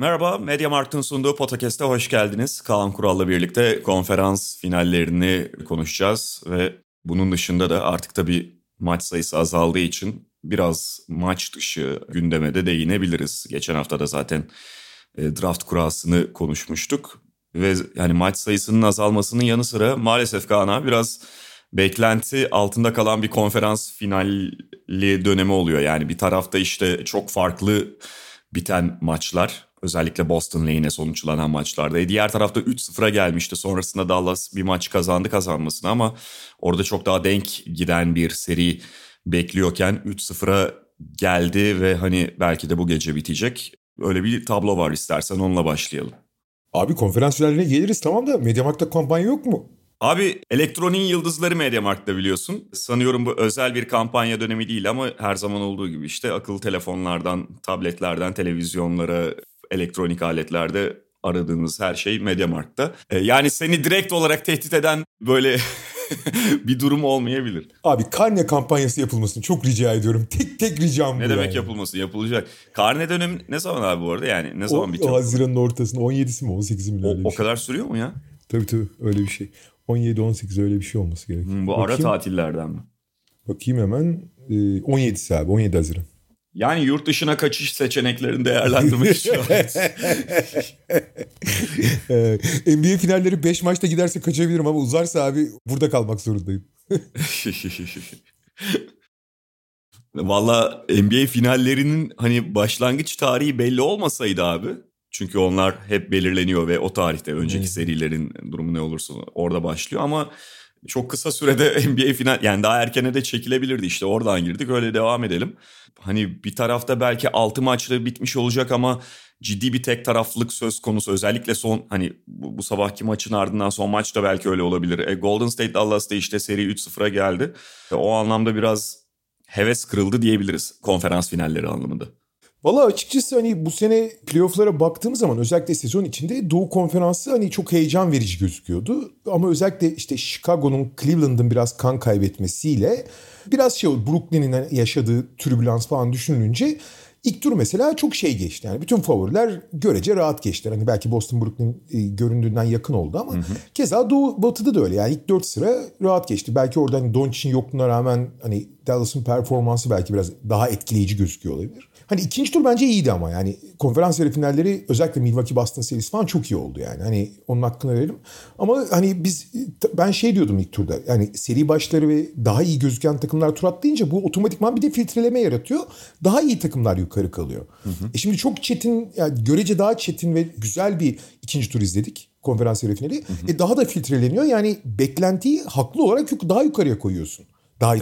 Merhaba, Mediamarkt'ın sunduğu podcast'e hoş geldiniz. Kaan Kural'la birlikte konferans finallerini konuşacağız ve bunun dışında da artık tabii maç sayısı azaldığı için biraz maç dışı gündeme de değinebiliriz. Geçen hafta da zaten e, draft kurasını konuşmuştuk ve yani maç sayısının azalmasının yanı sıra maalesef Kaan'a biraz beklenti altında kalan bir konferans finali dönemi oluyor. Yani bir tarafta işte çok farklı biten maçlar özellikle Boston lehine sonuçlanan maçlarda. E diğer tarafta 3-0'a gelmişti. Sonrasında Dallas bir maç kazandı kazanmasını ama orada çok daha denk giden bir seri bekliyorken 3-0'a geldi ve hani belki de bu gece bitecek. Öyle bir tablo var istersen onunla başlayalım. Abi konferans finallerine geliriz tamam da Mediamarkt'ta kampanya yok mu? Abi elektronin yıldızları Mediamarkt'ta biliyorsun. Sanıyorum bu özel bir kampanya dönemi değil ama her zaman olduğu gibi işte akıllı telefonlardan, tabletlerden, televizyonlara, elektronik aletlerde aradığınız her şey Mediamarkt'ta. Ee, yani seni direkt olarak tehdit eden böyle bir durum olmayabilir. Abi karne kampanyası yapılmasını çok rica ediyorum. Tek tek ricam bu Ne demek yani. yapılması? Yapılacak. Karne dönemi ne zaman abi bu arada? Yani ne zaman O, bitiyor? Haziran'ın ortasında 17'si mi 18'i mi O, öyle o şey. kadar sürüyor mu ya? Tabii tabii öyle bir şey. 17-18 öyle bir şey olması gerek. Hmm, bu ara bakayım, tatillerden mi? bakayım hemen. Ee, 17'si abi 17 Haziran. Yani yurt dışına kaçış seçeneklerini değerlendirmek için. Ee, NBA finalleri 5 maçta giderse kaçabilirim ama uzarsa abi burada kalmak zorundayım. Valla NBA finallerinin hani başlangıç tarihi belli olmasaydı abi. Çünkü onlar hep belirleniyor ve o tarihte önceki Evet. serilerin durumu ne olursa orada başlıyor ama çok kısa sürede NBA final yani daha erkene de çekilebilirdi işte oradan girdik öyle devam edelim. Hani bir tarafta belki 6 maçlı bitmiş olacak ama ciddi bir tek taraflılık söz konusu özellikle son hani bu, bu sabahki maçın ardından son maçta belki öyle olabilir. E, Golden State Dallas'ta işte seri 3-0'a geldi. E, o anlamda biraz heves kırıldı diyebiliriz konferans finalleri anlamında. Valla açıkçası hani bu sene playofflara baktığım zaman özellikle sezon içinde Doğu Konferansı hani çok heyecan verici gözüküyordu. Ama özellikle işte Chicago'nun Cleveland'ın biraz kan kaybetmesiyle biraz şey Brooklyn'in yaşadığı türbülans falan düşünülünce ilk tur mesela çok şey geçti. Yani bütün favoriler görece rahat geçtiler. Hani belki Boston Brooklyn e, göründüğünden yakın oldu ama keza Doğu Batı'da da öyle. Yani ilk dört sıra rahat geçti. Belki orada hani Doncic'in yokluğuna rağmen hani Dallas'ın performansı belki biraz daha etkileyici gözüküyor olabilir. Hani ikinci tur bence iyiydi ama yani konferans yarı finalleri özellikle Milwaukee Boston serisi falan çok iyi oldu yani. Hani onun hakkını verelim. Ama hani biz ben şey diyordum ilk turda. Yani seri başları ve daha iyi gözüken takımlar tur atlayınca bu otomatikman bir de filtreleme yaratıyor. Daha iyi takımlar yukarı kalıyor. E şimdi çok çetin yani görece daha çetin ve güzel bir ikinci tur izledik konferans yarı finali. E daha da filtreleniyor. Yani beklentiyi haklı olarak daha yukarıya koyuyorsun. Daha iyi.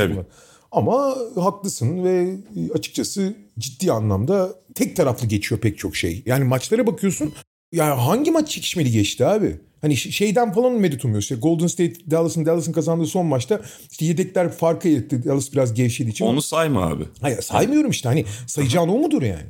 Ama haklısın ve açıkçası ciddi anlamda tek taraflı geçiyor pek çok şey. Yani maçlara bakıyorsun. Ya hangi maç çekişmeli geçti abi? Hani şeyden falan medet umuyor. İşte Golden State Dallas'ın Dallas'ın kazandığı son maçta işte yedekler farkı etti. Dallas biraz gevşediği için. Onu sayma abi. Hayır saymıyorum işte hani sayacağın o mudur yani?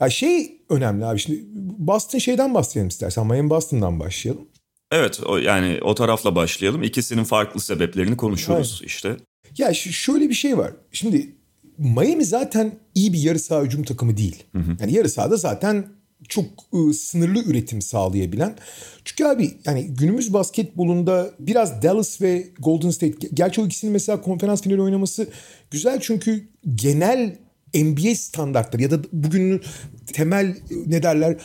Ya şey önemli abi şimdi Boston şeyden bahsedelim istersen. Miami Boston'dan başlayalım. Evet o, yani o tarafla başlayalım. İkisinin farklı sebeplerini konuşuruz işte. Ya şöyle bir şey var. Şimdi Miami zaten iyi bir yarı saha hücum takımı değil. Yani yarı sahada zaten çok ı, sınırlı üretim sağlayabilen. Çünkü abi yani günümüz basketbolunda biraz Dallas ve Golden State gerçi o ikisinin mesela konferans finali oynaması güzel çünkü genel NBA standartları ya da bugünün temel ne derler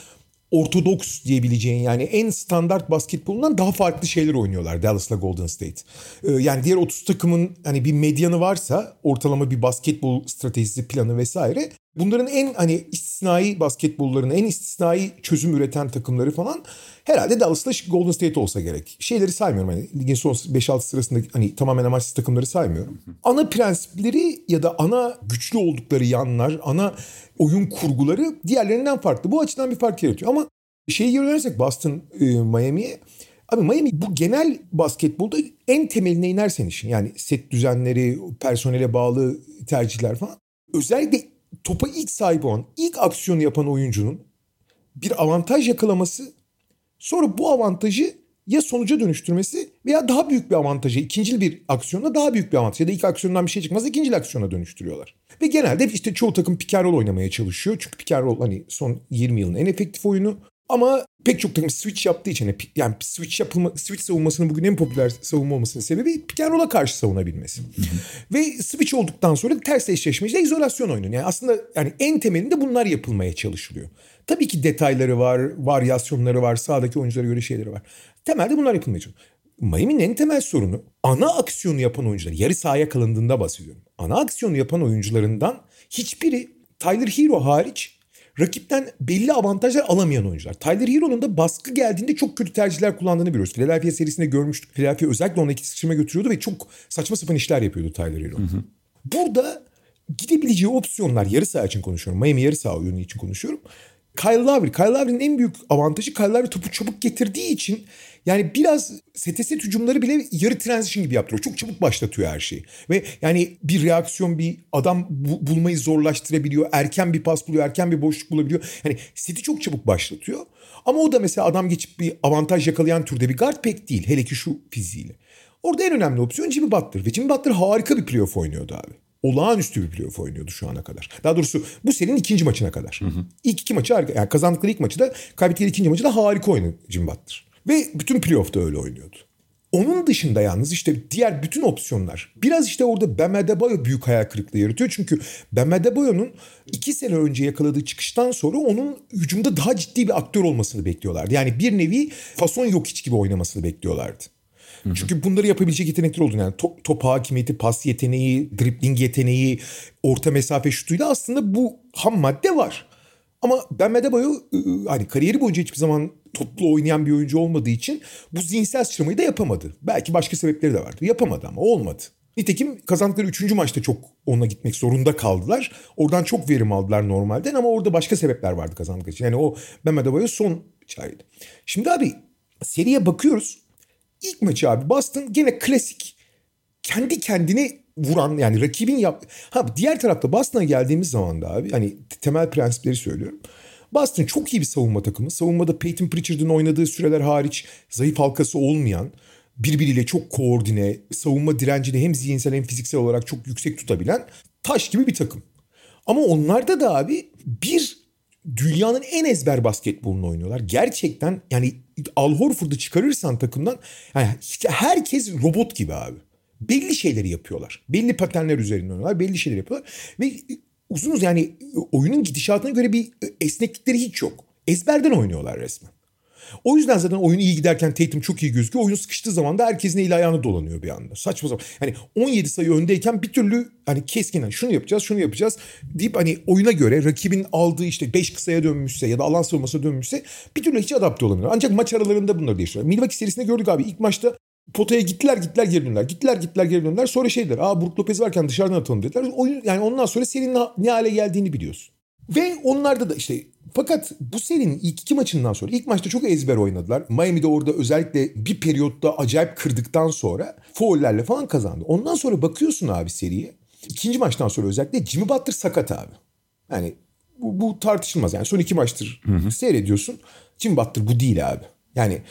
ortodoks diyebileceğin yani en standart basketbolundan daha farklı şeyler oynuyorlar Dallas'la Golden State. Ee, yani diğer 30 takımın hani bir medyanı varsa ortalama bir basketbol stratejisi planı vesaire bunların en hani istisnai basketbolların en istisnai çözüm üreten takımları falan herhalde Dallas'la Golden State olsa gerek. Şeyleri saymıyorum hani ligin son 5-6 sırasında hani tamamen amaçsız takımları saymıyorum. Ana prensipleri ya da ana güçlü oldukları yanlar, ana oyun kurguları diğerlerinden farklı. Bu açıdan bir fark yaratıyor ama şeyi geri dönersek Boston e, Miami'ye Abi Miami bu genel basketbolda en temeline inersen işin. Yani set düzenleri, personele bağlı tercihler falan. Özellikle topa ilk sahip olan, ilk aksiyonu yapan oyuncunun bir avantaj yakalaması sonra bu avantajı ya sonuca dönüştürmesi veya daha büyük bir avantajı ikinci bir aksiyonla daha büyük bir avantaj ya da ilk aksiyondan bir şey çıkmaz ikinci aksiyona dönüştürüyorlar. Ve genelde işte çoğu takım pick oynamaya çalışıyor. Çünkü pick hani son 20 yılın en efektif oyunu. Ama pek çok takım switch yaptığı için yani switch yapılma switch savunmasının bugün en popüler savunma olmasının sebebi pick and roll'a karşı savunabilmesi. Ve switch olduktan sonra ters eşleşmeciyle izolasyon oyunu. Yani aslında yani en temelinde bunlar yapılmaya çalışılıyor. Tabii ki detayları var, varyasyonları var, sağdaki oyunculara göre şeyleri var. Temelde bunlar yapılmaya çalışıyor. Miami'nin en temel sorunu ana aksiyonu yapan oyuncular. Yarı sahaya kalındığında bahsediyorum. Ana aksiyonu yapan oyuncularından hiçbiri Tyler Hero hariç rakipten belli avantajlar alamayan oyuncular. Tyler Hero'nun da baskı geldiğinde çok kötü tercihler kullandığını biliyoruz. Philadelphia serisinde görmüştük. Philadelphia özellikle onu iki sıkıştırma götürüyordu ve çok saçma sapan işler yapıyordu Tyler Hero. Hı hı. Burada gidebileceği opsiyonlar yarı saha için konuşuyorum. Miami yarı saha oyunu için konuşuyorum. Kyle Lowry. Kyle Lowry'nin en büyük avantajı Kyle Lowry topu çabuk getirdiği için yani biraz STS hücumları bile yarı transition gibi yaptırıyor. Çok çabuk başlatıyor her şeyi. Ve yani bir reaksiyon bir adam bu, bulmayı zorlaştırabiliyor. Erken bir pas buluyor, erken bir boşluk bulabiliyor. Yani seti çok çabuk başlatıyor. Ama o da mesela adam geçip bir avantaj yakalayan türde bir guard pek değil. Hele ki şu fiziğiyle. Orada en önemli opsiyon Jimmy Butler. Ve Jimmy Butler harika bir playoff oynuyordu abi olağanüstü bir playoff oynuyordu şu ana kadar. Daha doğrusu bu serinin ikinci maçına kadar. Hı hı. İlk iki maçı harika. Yani kazandıkları ilk maçı da kaybettikleri ikinci maçı da harika oynadı Jim Butler. Ve bütün playoff'ta öyle oynuyordu. Onun dışında yalnız işte diğer bütün opsiyonlar biraz işte orada Bam Adebayo büyük hayal kırıklığı yaratıyor. Çünkü Bam Adebayo'nun iki sene önce yakaladığı çıkıştan sonra onun hücumda daha ciddi bir aktör olmasını bekliyorlardı. Yani bir nevi fason yok hiç gibi oynamasını bekliyorlardı. Çünkü bunları yapabilecek yetenekler olduğunu yani top, top hakimiyeti, pas yeteneği, dribbling yeteneği, orta mesafe şutuyla aslında bu ham madde var. Ama Ben Medebayo hani kariyeri boyunca hiçbir zaman toplu oynayan bir oyuncu olmadığı için bu zihinsel sıçramayı da yapamadı. Belki başka sebepleri de vardı. Yapamadı ama olmadı. Nitekim kazandıkları üçüncü maçta çok onunla gitmek zorunda kaldılar. Oradan çok verim aldılar normalden ama orada başka sebepler vardı kazandıkları için. Yani o Ben Medebayo son çağrıydı. Şimdi abi seriye bakıyoruz. İlk maçı abi Boston gene klasik kendi kendini vuran yani rakibin yap... Ha diğer tarafta Boston'a geldiğimiz zaman da abi hani temel prensipleri söylüyorum. Boston çok iyi bir savunma takımı. Savunmada Peyton Pritchard'ın oynadığı süreler hariç zayıf halkası olmayan, birbiriyle çok koordine, savunma direncini hem zihinsel hem fiziksel olarak çok yüksek tutabilen taş gibi bir takım. Ama onlarda da abi bir dünyanın en ezber basketbolunu oynuyorlar. Gerçekten yani Al Horford'u çıkarırsan takımdan yani herkes robot gibi abi. Belli şeyleri yapıyorlar. Belli paternler üzerinden oynuyorlar. Belli şeyler yapıyorlar. Ve uzun uzun yani oyunun gidişatına göre bir esneklikleri hiç yok. Ezberden oynuyorlar resmen. O yüzden zaten oyun iyi giderken Tatum çok iyi gözüküyor. Oyun sıkıştığı zaman da herkesin eli ayağını dolanıyor bir anda. Saçma sapan. Hani 17 sayı öndeyken bir türlü hani keskin hani şunu yapacağız şunu yapacağız deyip hani oyuna göre rakibin aldığı işte 5 kısaya dönmüşse ya da alan savunmasına dönmüşse bir türlü hiç adapte olamıyor. Ancak maç aralarında bunları değiştiriyor. Milwaukee serisinde gördük abi ilk maçta potaya gittiler gittiler geri döndüler. Gittiler gittiler geri döndüler. Sonra şey dediler. Aa Brook Lopez varken dışarıdan atalım dediler. Oyun, yani ondan sonra serinin ne hale geldiğini biliyorsun. Ve onlarda da işte fakat bu serinin ilk iki maçından sonra ilk maçta çok ezber oynadılar. Miami'de orada özellikle bir periyotta acayip kırdıktan sonra foullerle falan kazandı. Ondan sonra bakıyorsun abi seriye. İkinci maçtan sonra özellikle Jimmy Butler sakat abi. Yani bu, bu tartışılmaz. Yani son iki maçtır hı hı. seyrediyorsun. Jimmy Butler bu değil abi. Yani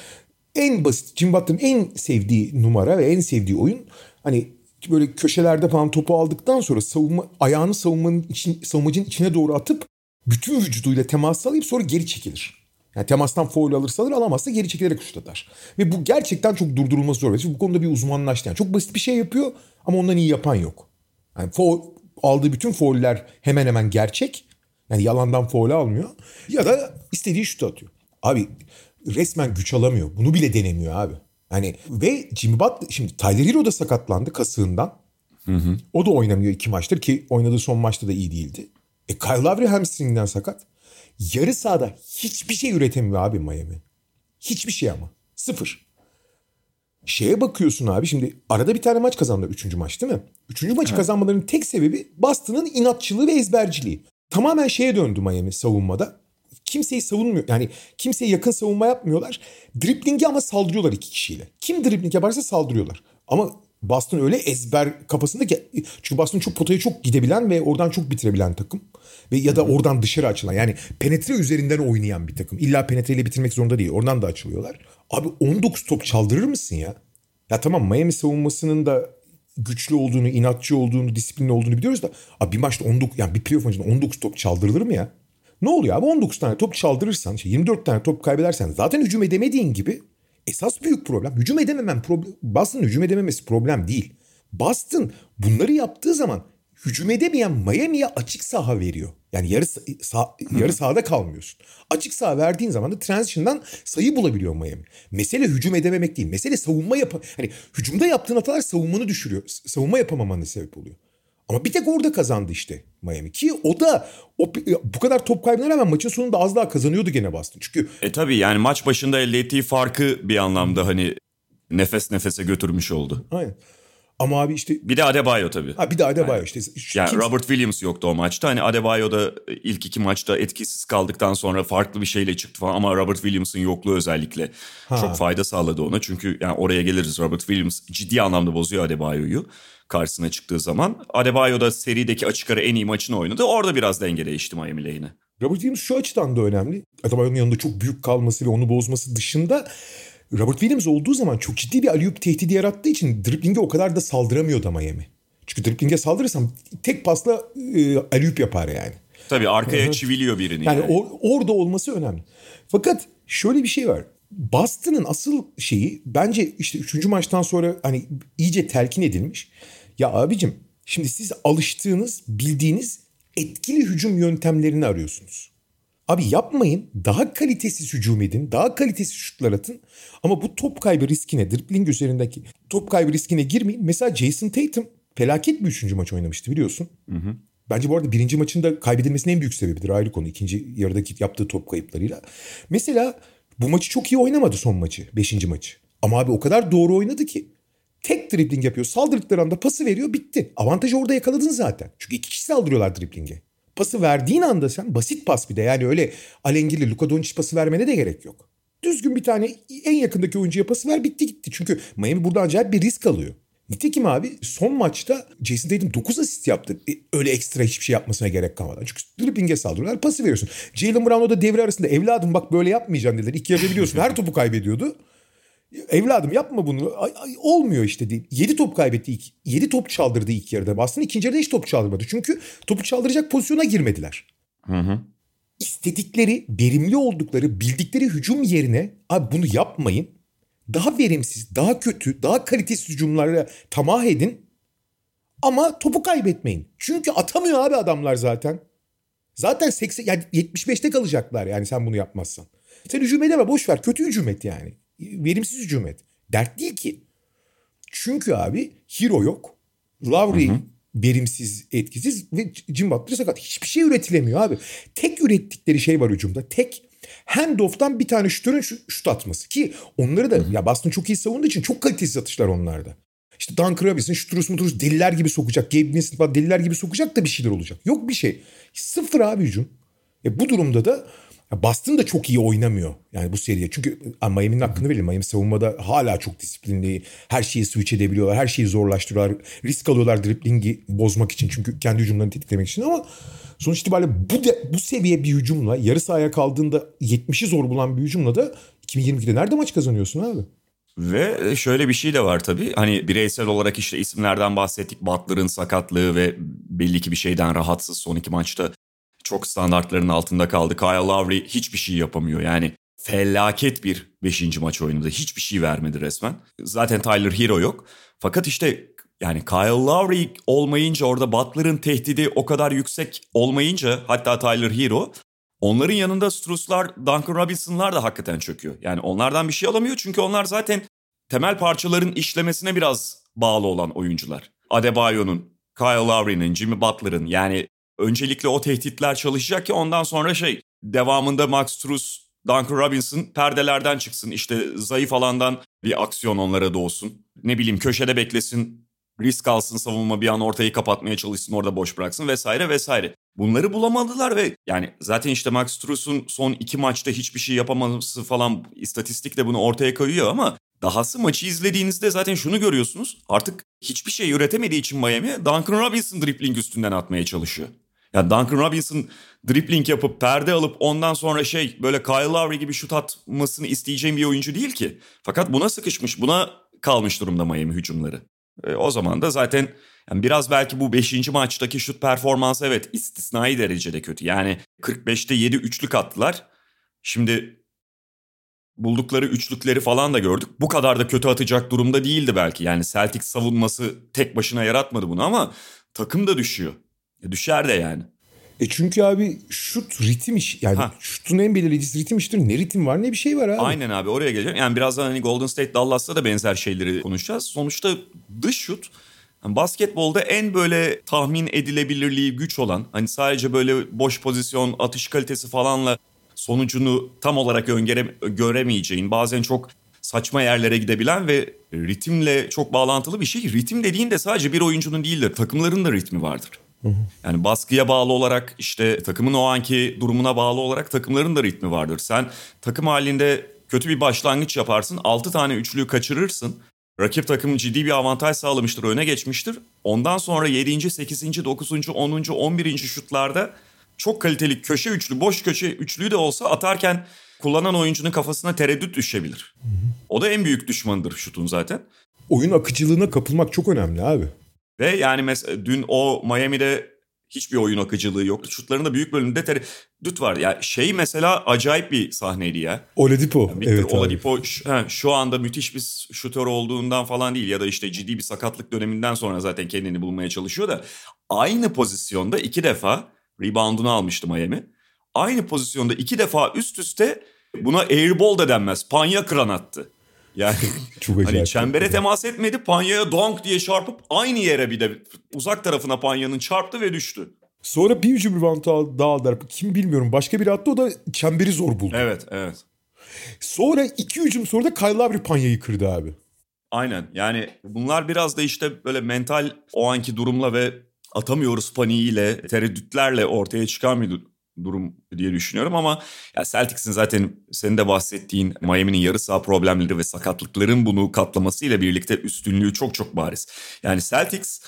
en basit Jimmy Butler'ın en sevdiği numara ve en sevdiği oyun hani böyle köşelerde falan topu aldıktan sonra savunma ayağını savunmanın için, savunmacının içine doğru atıp bütün vücuduyla temas sağlayıp sonra geri çekilir. Yani temastan foul alırsa alır alamazsa geri çekilerek şut atar. Ve bu gerçekten çok durdurulması zor. Bu konuda bir uzmanlaştı. Yani çok basit bir şey yapıyor ama ondan iyi yapan yok. Yani foul, aldığı bütün fauller hemen hemen gerçek. Yani yalandan foul almıyor. Ya da istediği şut atıyor. Abi resmen güç alamıyor. Bunu bile denemiyor abi. Hani ve Jimmy Butler şimdi Tyler Hero da sakatlandı kasığından. Hı hı. O da oynamıyor iki maçtır ki oynadığı son maçta da iyi değildi. E Kyle Lowry hamstringden sakat. Yarı sahada hiçbir şey üretemiyor abi Miami. Hiçbir şey ama. Sıfır. Şeye bakıyorsun abi şimdi arada bir tane maç kazandılar. Üçüncü maç değil mi? Üçüncü maçı evet. kazanmalarının tek sebebi Boston'ın inatçılığı ve ezberciliği. Tamamen şeye döndü Miami savunmada. Kimseyi savunmuyor. Yani kimseye yakın savunma yapmıyorlar. Driblingi ama saldırıyorlar iki kişiyle. Kim dribling yaparsa saldırıyorlar. Ama Boston öyle ezber kafasında ki çünkü Boston çok potaya çok gidebilen ve oradan çok bitirebilen takım ve ya da oradan dışarı açılan yani penetre üzerinden oynayan bir takım. İlla penetreyle bitirmek zorunda değil. Oradan da açılıyorlar. Abi 19 top çaldırır mısın ya? Ya tamam Miami savunmasının da güçlü olduğunu, inatçı olduğunu, disiplinli olduğunu biliyoruz da abi bir maçta 19 yani bir playoff maçında 19 top çaldırılır mı ya? Ne oluyor abi 19 tane top çaldırırsan, 24 tane top kaybedersen zaten hücum edemediğin gibi esas büyük problem. Hücum edememen problem. Boston'ın hücum edememesi problem değil. Boston bunları yaptığı zaman hücum edemeyen Miami'ye açık saha veriyor. Yani yarı, sah yarı sahada kalmıyorsun. Açık saha verdiğin zaman da transition'dan sayı bulabiliyor Miami. Mesele hücum edememek değil. Mesele savunma yap hani hücumda yaptığın hatalar savunmanı düşürüyor. Savunma yapamamanın sebep oluyor. Ama bir tek orada kazandı işte Miami. Ki o da o, bu kadar top kaybına rağmen maçın sonunda az daha kazanıyordu gene Boston. Çünkü E tabii yani maç başında elde ettiği farkı bir anlamda hani nefes nefese götürmüş oldu. aynen. Ama abi işte Bir de Adebayo tabii. ha bir de Adebayo işte. Yani Kimse- Robert Williams yoktu o maçta. Hani Adebayo da ilk iki maçta etkisiz kaldıktan sonra farklı bir şeyle çıktı falan. Ama Robert Williams'ın yokluğu özellikle çok fayda sağladı ona. Çünkü yani oraya geliriz. Robert Williams ciddi anlamda bozuyor Adebayo'yu karşısına çıktığı zaman. Adebayo da serideki açık ara en iyi maçını oynadı. Orada biraz denge değişti Miami lehine. Robert Williams şu açıdan da önemli. Adebayo'nun yanında çok büyük kalması ve onu bozması dışında Robert Williams olduğu zaman çok ciddi bir alley-oop tehdidi yarattığı için dribbling'e o kadar da saldıramıyor da Miami. Çünkü dribbling'e saldırırsam tek pasla e, alley-oop yapar yani. Tabii arkaya çiviliyor birini. Yani Yani, o- orada olması önemli. Fakat şöyle bir şey var. Boston'ın asıl şeyi bence işte 3. maçtan sonra hani iyice telkin edilmiş. Ya abicim şimdi siz alıştığınız, bildiğiniz etkili hücum yöntemlerini arıyorsunuz. Abi yapmayın. Daha kalitesiz hücum edin. Daha kalitesiz şutlar atın. Ama bu top kaybı riskine, dribbling üzerindeki top kaybı riskine girmeyin. Mesela Jason Tatum felaket bir üçüncü maç oynamıştı biliyorsun. Bence bu arada birinci maçın da kaybedilmesinin en büyük sebebidir. Ayrı konu. İkinci yarıdaki yaptığı top kayıplarıyla. Mesela bu maçı çok iyi oynamadı son maçı. Beşinci maçı. Ama abi o kadar doğru oynadı ki. Tek dribbling yapıyor. Saldırdıkları anda pası veriyor bitti. Avantajı orada yakaladın zaten. Çünkü iki kişi saldırıyorlar dribblinge. Pası verdiğin anda sen basit pas bir de yani öyle alengirli Luka Doncic pası vermene de gerek yok. Düzgün bir tane en yakındaki oyuncuya pası ver bitti gitti. Çünkü Miami burada acayip bir risk alıyor. Nitekim abi son maçta Jason Tatum 9 asist yaptı. E, Öyle ekstra hiçbir şey yapmasına gerek kalmadan. Çünkü dribblinge saldırıyorlar pası veriyorsun. Jalen Brown o da devre arasında evladım bak böyle yapmayacaksın dediler. İlk yarıda biliyorsun her topu kaybediyordu. Evladım yapma bunu. Ay, ay, olmuyor işte deyip. 7 top kaybetti. ilk 7 top çaldırdı ilk yarıda. Boston ikinci yarıda hiç top çaldırmadı. Çünkü topu çaldıracak pozisyona girmediler. İstedikleri, verimli oldukları, bildikleri hücum yerine abi bunu yapmayın. Daha verimsiz, daha kötü, daha kalitesiz hücumlarla tamah edin. Ama topu kaybetmeyin. Çünkü atamıyor abi adamlar zaten. Zaten 80 yani 75'te kalacaklar yani sen bunu yapmazsan. Sen hücum edeme boş ver. Kötü hücum et yani. Verimsiz hücum et. Dert değil ki. Çünkü abi hero yok. Lowry verimsiz, etkisiz ve Jim Butler sakat. Hiçbir şey üretilemiyor abi. Tek ürettikleri şey var hücumda. Tek handoff'tan bir tane şutörün şut, atması. Ki onları da ya Boston çok iyi savunduğu için çok kalitesiz atışlar onlarda. İşte Duncan Robinson şuturus muturus deliler gibi sokacak. Gabe Vincent falan deliler gibi sokacak da bir şeyler olacak. Yok bir şey. Sıfır abi hücum. E bu durumda da ya Boston da çok iyi oynamıyor yani bu seriye. Çünkü Miami'nin hakkını verelim. Miami savunmada hala çok disiplinli. Her şeyi switch edebiliyorlar. Her şeyi zorlaştırıyorlar. Risk alıyorlar driblingi bozmak için. Çünkü kendi hücumlarını tetiklemek için ama sonuç itibariyle bu, de, bu seviye bir hücumla yarı sahaya kaldığında 70'i zor bulan bir hücumla da 2022'de nerede maç kazanıyorsun abi? Ve şöyle bir şey de var tabii. Hani bireysel olarak işte isimlerden bahsettik. Butler'ın sakatlığı ve belli ki bir şeyden rahatsız son iki maçta çok standartların altında kaldı. Kyle Lowry hiçbir şey yapamıyor. Yani felaket bir 5. maç oynadı. Hiçbir şey vermedi resmen. Zaten Tyler Hero yok. Fakat işte yani Kyle Lowry olmayınca orada Butler'ın tehdidi o kadar yüksek olmayınca hatta Tyler Hero onların yanında Strus'lar, Duncan Robinson'lar da hakikaten çöküyor. Yani onlardan bir şey alamıyor çünkü onlar zaten temel parçaların işlemesine biraz bağlı olan oyuncular. Adebayo'nun, Kyle Lowry'nin, Jimmy Butler'ın yani öncelikle o tehditler çalışacak ki ondan sonra şey devamında Max Strus, Duncan Robinson perdelerden çıksın. İşte zayıf alandan bir aksiyon onlara doğsun. Ne bileyim köşede beklesin, risk alsın savunma bir an ortayı kapatmaya çalışsın orada boş bıraksın vesaire vesaire. Bunları bulamadılar ve yani zaten işte Max Strus'un son iki maçta hiçbir şey yapamaması falan istatistik de bunu ortaya koyuyor ama dahası maçı izlediğinizde zaten şunu görüyorsunuz. Artık hiçbir şey üretemediği için Miami Duncan Robinson dribbling üstünden atmaya çalışıyor. Yani Duncan Robinson dribbling yapıp perde alıp ondan sonra şey böyle Kyle Lowry gibi şut atmasını isteyeceğim bir oyuncu değil ki. Fakat buna sıkışmış, buna kalmış durumda Miami hücumları. E, o zaman da zaten yani biraz belki bu 5. maçtaki şut performansı evet istisnai derecede kötü. Yani 45'te 7 üçlük attılar. Şimdi buldukları üçlükleri falan da gördük. Bu kadar da kötü atacak durumda değildi belki. Yani Celtics savunması tek başına yaratmadı bunu ama takım da düşüyor. Düşer de yani. E çünkü abi şut ritim iş yani ha. şutun en belirleyicisi ritim iştir. Ne ritim var ne bir şey var abi. Aynen abi oraya geleceğim. Yani birazdan hani Golden State Dallas'ta da benzer şeyleri konuşacağız. Sonuçta dış şut yani basketbolda en böyle tahmin edilebilirliği güç olan hani sadece böyle boş pozisyon atış kalitesi falanla sonucunu tam olarak öngöre, göremeyeceğin bazen çok saçma yerlere gidebilen ve ritimle çok bağlantılı bir şey. Ritim dediğin de sadece bir oyuncunun değildir takımların da ritmi vardır. Yani baskıya bağlı olarak işte takımın o anki durumuna bağlı olarak takımların da ritmi vardır. Sen takım halinde kötü bir başlangıç yaparsın. 6 tane üçlüyü kaçırırsın. Rakip takım ciddi bir avantaj sağlamıştır, öne geçmiştir. Ondan sonra 7. 8. 9. 10. 11. şutlarda çok kaliteli köşe üçlü, boş köşe üçlüyü de olsa atarken kullanan oyuncunun kafasına tereddüt düşebilir. O da en büyük düşmanıdır şutun zaten. Oyun akıcılığına kapılmak çok önemli abi. Ve yani mesela dün o Miami'de hiçbir oyun akıcılığı yoktu. Şutlarında büyük bölümünde tereddüt var. Ya yani şey mesela acayip bir sahneydi ya. Oladipo. Yani evet Oladipo abi. Şu, he, şu anda müthiş bir şutör olduğundan falan değil ya da işte ciddi bir sakatlık döneminden sonra zaten kendini bulmaya çalışıyor da aynı pozisyonda iki defa reboundunu almıştı Miami. Aynı pozisyonda iki defa üst üste buna airball da denmez. Panya kıran attı. Yani Çok hani çembere temas etmedi Panya'ya donk diye çarpıp aynı yere bir de uzak tarafına Panya'nın çarptı ve düştü. Sonra bir hücum rebound daha aldılar. Kim bilmiyorum. Başka biri attı o da çemberi zor buldu. Evet evet. Sonra iki hücum sonra da Kyle Lowry Panya'yı kırdı abi. Aynen yani bunlar biraz da işte böyle mental o anki durumla ve atamıyoruz paniğiyle, tereddütlerle ortaya çıkan bir durum diye düşünüyorum ama ya Celtics'in zaten senin de bahsettiğin Miami'nin yarı saha problemleri ve sakatlıkların bunu katlamasıyla birlikte üstünlüğü çok çok bariz. Yani Celtics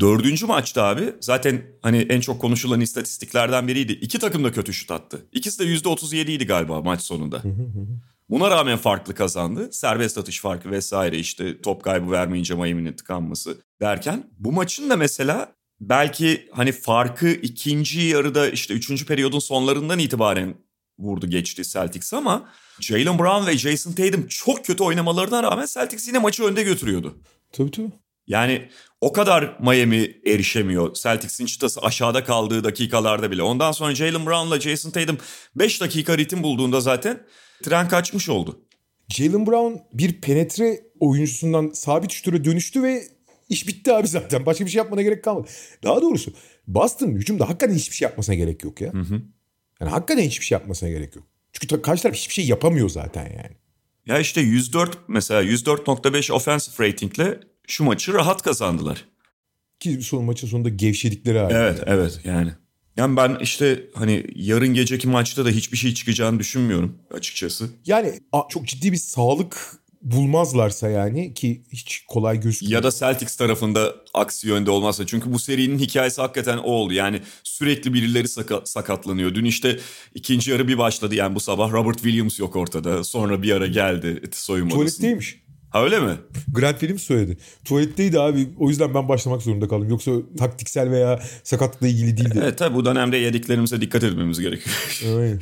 dördüncü maçta abi zaten hani en çok konuşulan istatistiklerden biriydi. İki takım da kötü şut attı. İkisi de yüzde otuz yediydi galiba maç sonunda. Buna rağmen farklı kazandı. Serbest atış farkı vesaire işte top kaybı vermeyince Miami'nin tıkanması derken bu maçın da mesela belki hani farkı ikinci yarıda işte üçüncü periyodun sonlarından itibaren vurdu geçti Celtics ama Jalen Brown ve Jason Tatum çok kötü oynamalarına rağmen Celtics yine maçı önde götürüyordu. Tabii tabii. Yani o kadar Miami erişemiyor. Celtics'in çıtası aşağıda kaldığı dakikalarda bile. Ondan sonra Jalen Brown'la Jason Tatum 5 dakika ritim bulduğunda zaten tren kaçmış oldu. Jalen Brown bir penetre oyuncusundan sabit şutura dönüştü ve İş bitti abi zaten. Başka bir şey yapmana gerek kalmadı. Daha doğrusu Boston hücumda hakikaten hiçbir şey yapmasına gerek yok ya. Hı hı. Yani hakikaten hiçbir şey yapmasına gerek yok. Çünkü karşı taraf hiçbir şey yapamıyor zaten yani. Ya işte 104 mesela 104.5 offensive ratingle şu maçı rahat kazandılar. Ki son maçın sonunda gevşedikleri abi. Evet yani. evet yani. Yani ben işte hani yarın geceki maçta da hiçbir şey çıkacağını düşünmüyorum açıkçası. Yani çok ciddi bir sağlık bulmazlarsa yani ki hiç kolay gözükmüyor. Ya da Celtics tarafında aksi yönde olmazsa. Çünkü bu serinin hikayesi hakikaten o oldu. Yani sürekli birileri sakat, sakatlanıyor. Dün işte ikinci yarı bir başladı yani bu sabah Robert Williams yok ortada. Sonra bir ara geldi soyunma Tuvaletteymiş. Ha öyle mi? Grant Williams söyledi. Tuvaletteydi abi. O yüzden ben başlamak zorunda kaldım. Yoksa taktiksel veya sakatlıkla ilgili değildi. Evet tabii bu dönemde yediklerimize dikkat etmemiz gerekiyor.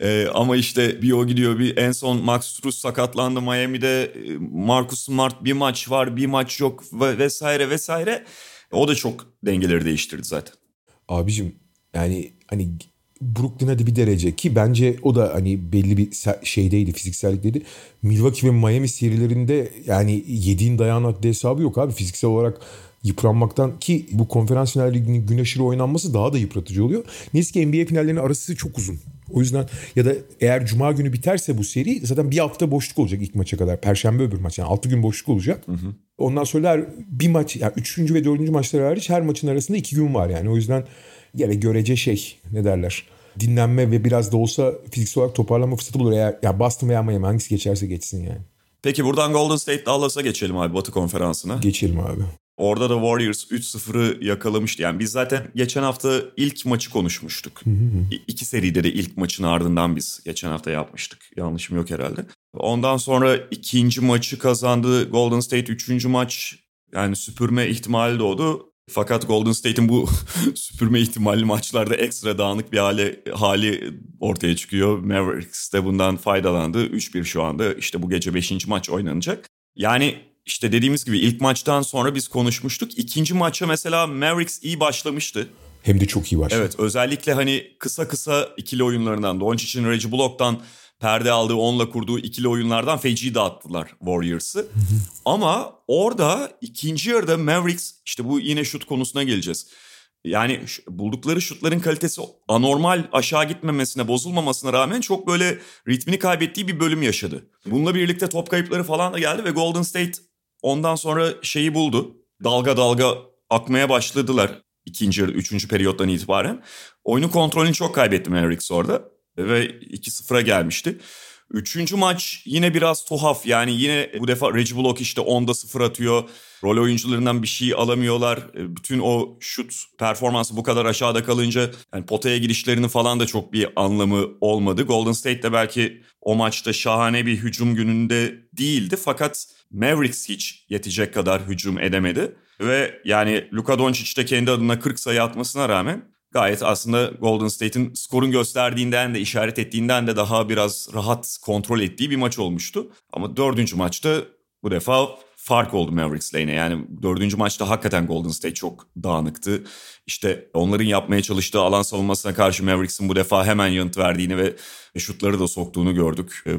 Ee, ama işte bir o gidiyor bir en son Max Struz sakatlandı Miami'de. Marcus Smart bir maç var bir maç yok vesaire vesaire. O da çok dengeleri değiştirdi zaten. Abicim yani hani Brooklyn hadi bir derece ki bence o da hani belli bir şeydeydi fiziksellikteydi. Milwaukee ve Miami serilerinde yani yediğin dayağın haddi hesabı yok abi fiziksel olarak yıpranmaktan ki bu konferans finallerinin gün aşırı oynanması daha da yıpratıcı oluyor. Neyse ki NBA finallerinin arası çok uzun. O yüzden ya da eğer cuma günü biterse bu seri zaten bir hafta boşluk olacak ilk maça kadar. Perşembe öbür maç yani 6 gün boşluk olacak. Hı hı. Ondan sonra her bir maç yani 3. ve 4. maçlar hariç her maçın arasında 2 gün var yani. O yüzden yani görece şey ne derler dinlenme ve biraz da olsa fiziksel olarak toparlanma fırsatı bulur. Eğer yani Boston veya Miami hangisi geçerse geçsin yani. Peki buradan Golden State Dallas'a geçelim abi Batı konferansına. Geçelim abi. Orada da Warriors 3-0'ı yakalamıştı. Yani biz zaten geçen hafta ilk maçı konuşmuştuk. Hı hı. İki seride de ilk maçın ardından biz geçen hafta yapmıştık. Yanlışım yok herhalde. Ondan sonra ikinci maçı kazandı Golden State. Üçüncü maç yani süpürme ihtimali doğdu. Fakat Golden State'in bu süpürme ihtimalli maçlarda ekstra dağınık bir hali, hali ortaya çıkıyor. Mavericks de bundan faydalandı. 3-1 şu anda işte bu gece 5. maç oynanacak. Yani işte dediğimiz gibi ilk maçtan sonra biz konuşmuştuk. İkinci maça mesela Mavericks iyi başlamıştı. Hem de çok iyi başladı. Evet özellikle hani kısa kısa ikili oyunlarından Doncic'in Reggie Block'tan perde aldığı onunla kurduğu ikili oyunlardan feci dağıttılar Warriors'ı. Ama orada ikinci yarıda Mavericks işte bu yine şut konusuna geleceğiz. Yani buldukları şutların kalitesi anormal aşağı gitmemesine, bozulmamasına rağmen çok böyle ritmini kaybettiği bir bölüm yaşadı. Bununla birlikte top kayıpları falan da geldi ve Golden State ondan sonra şeyi buldu. Dalga dalga akmaya başladılar ikinci üçüncü periyottan itibaren. Oyunun kontrolünü çok kaybetti Mavericks orada ve 2-0'a gelmişti. Üçüncü maç yine biraz tuhaf yani yine bu defa Reggie Block işte 10'da 0 atıyor. Rol oyuncularından bir şey alamıyorlar. E, bütün o şut performansı bu kadar aşağıda kalınca yani potaya girişlerinin falan da çok bir anlamı olmadı. Golden State de belki o maçta şahane bir hücum gününde değildi fakat Mavericks hiç yetecek kadar hücum edemedi. Ve yani Luka Doncic de kendi adına 40 sayı atmasına rağmen gayet aslında Golden State'in skorun gösterdiğinden de işaret ettiğinden de daha biraz rahat kontrol ettiği bir maç olmuştu. Ama dördüncü maçta bu defa fark oldu Mavericks lane'e. Yani dördüncü maçta hakikaten Golden State çok dağınıktı. İşte onların yapmaya çalıştığı alan savunmasına karşı Mavericks'in bu defa hemen yanıt verdiğini ve şutları da soktuğunu gördük. E,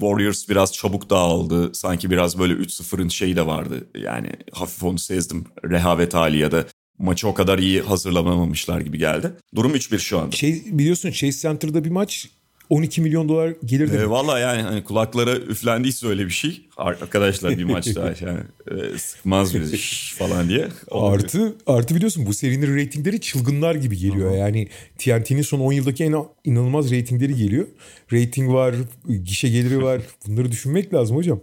Warriors biraz çabuk dağıldı. Sanki biraz böyle 3-0'ın şeyi de vardı. Yani hafif onu sezdim. Rehavet hali ya da maçı o kadar iyi hazırlamamışlar gibi geldi. Durum 3-1 şu anda. Şey biliyorsun Chase Center'da bir maç 12 milyon dolar gelir demek. E, Valla yani hani kulaklara üflendiyse öyle bir şey. Arkadaşlar bir maç daha yani e, sıkmaz bizi falan diye. Artı artı biliyorsun bu serinin reytingleri çılgınlar gibi geliyor. Aha. Yani TNT'nin son 10 yıldaki en inanılmaz reytingleri geliyor. Rating var, gişe geliri var. Bunları düşünmek lazım hocam.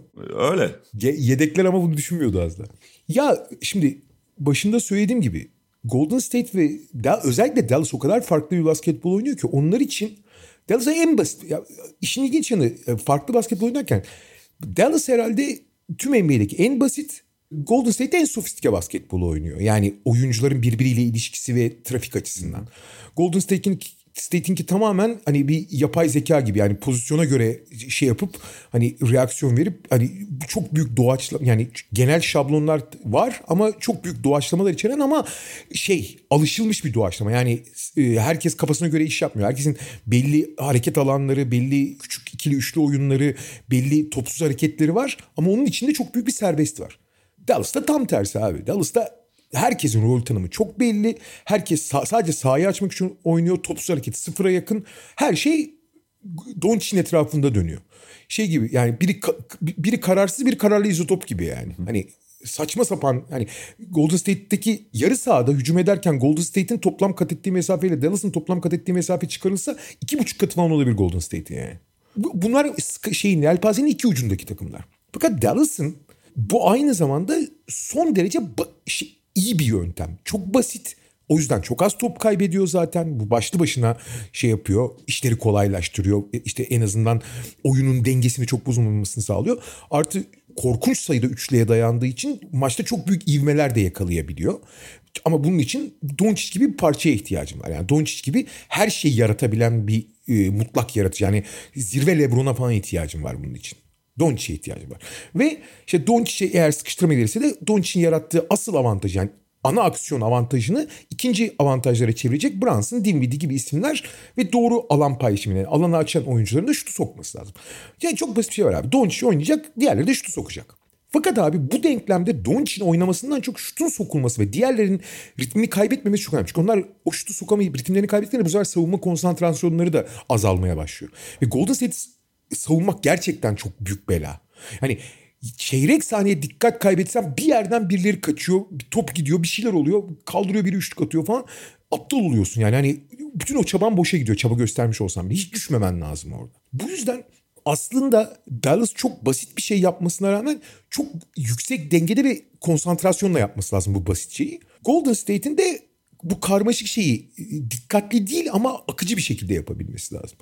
Öyle. Yedekler ama bunu düşünmüyordu az da. Ya şimdi başında söylediğim gibi Golden State ve özellikle Dallas o kadar farklı bir basketbol oynuyor ki onlar için Dallas'a en basit. Ya, işin ilginç yanı e, farklı basketbol oynarken Dallas herhalde tüm NBA'deki en basit Golden State en sofistike basketbol oynuyor. Yani oyuncuların birbiriyle ilişkisi ve trafik açısından. Golden State'in State'inki tamamen hani bir yapay zeka gibi yani pozisyona göre şey yapıp hani reaksiyon verip hani çok büyük doğaçlama yani genel şablonlar var ama çok büyük doğaçlamalar içeren ama şey alışılmış bir doğaçlama yani e, herkes kafasına göre iş yapmıyor. Herkesin belli hareket alanları, belli küçük ikili üçlü oyunları, belli topsuz hareketleri var ama onun içinde çok büyük bir serbest var. Dallas'ta tam tersi abi. Dallas'ta herkesin rol tanımı çok belli. Herkes sa- sadece sahayı açmak için oynuyor. Topsuz hareketi sıfıra yakın. Her şey Doncic'in etrafında dönüyor. Şey gibi yani biri biri kararsız bir kararlı izotop gibi yani. Hani saçma sapan hani Golden State'teki yarı sahada hücum ederken Golden State'in toplam kat ettiği mesafeyle Dallas'ın toplam kat ettiği mesafe çıkarılsa iki buçuk katı falan olabilir Golden State yani. Bunlar şeyin yelpazenin iki ucundaki takımlar. Fakat Dallas'ın bu aynı zamanda son derece şey, iyi bir yöntem. Çok basit. O yüzden çok az top kaybediyor zaten. Bu başlı başına şey yapıyor. işleri kolaylaştırıyor. E, işte en azından oyunun dengesini çok bozulmamasını sağlıyor. Artı korkunç sayıda üçlüye dayandığı için maçta çok büyük ivmeler de yakalayabiliyor. Ama bunun için Doncic gibi bir parçaya ihtiyacım var. Yani Doncic gibi her şeyi yaratabilen bir e, mutlak yaratıcı. Yani zirve Lebron'a falan ihtiyacım var bunun için. Doncic'e ihtiyacı var. Ve işte Doncic'e eğer sıkıştırma gelirse de Doncic'in yarattığı asıl avantaj yani ana aksiyon avantajını ikinci avantajlara çevirecek Brunson, Dinwiddie gibi isimler ve doğru alan paylaşımını, yani alanı açan oyuncuların da şutu sokması lazım. Yani çok basit bir şey var abi. Doncic oynayacak, diğerleri de şutu sokacak. Fakat abi bu denklemde Doncic'in oynamasından çok şutun sokulması ve diğerlerinin ritmini kaybetmemesi çok önemli. Çünkü onlar o şutu sokamayıp ritimlerini kaybettiklerinde bu sefer savunma konsantrasyonları da azalmaya başlıyor. Ve Golden State savunmak gerçekten çok büyük bela. Hani çeyrek saniye dikkat kaybetsem bir yerden birileri kaçıyor. Bir top gidiyor bir şeyler oluyor. Kaldırıyor biri üçlük atıyor falan. Aptal oluyorsun yani. Hani bütün o çaban boşa gidiyor. Çaba göstermiş olsam bile. Hiç düşmemen lazım orada. Bu yüzden aslında Dallas çok basit bir şey yapmasına rağmen çok yüksek dengede ve konsantrasyonla yapması lazım bu basit şeyi. Golden State'in de bu karmaşık şeyi dikkatli değil ama akıcı bir şekilde yapabilmesi lazım.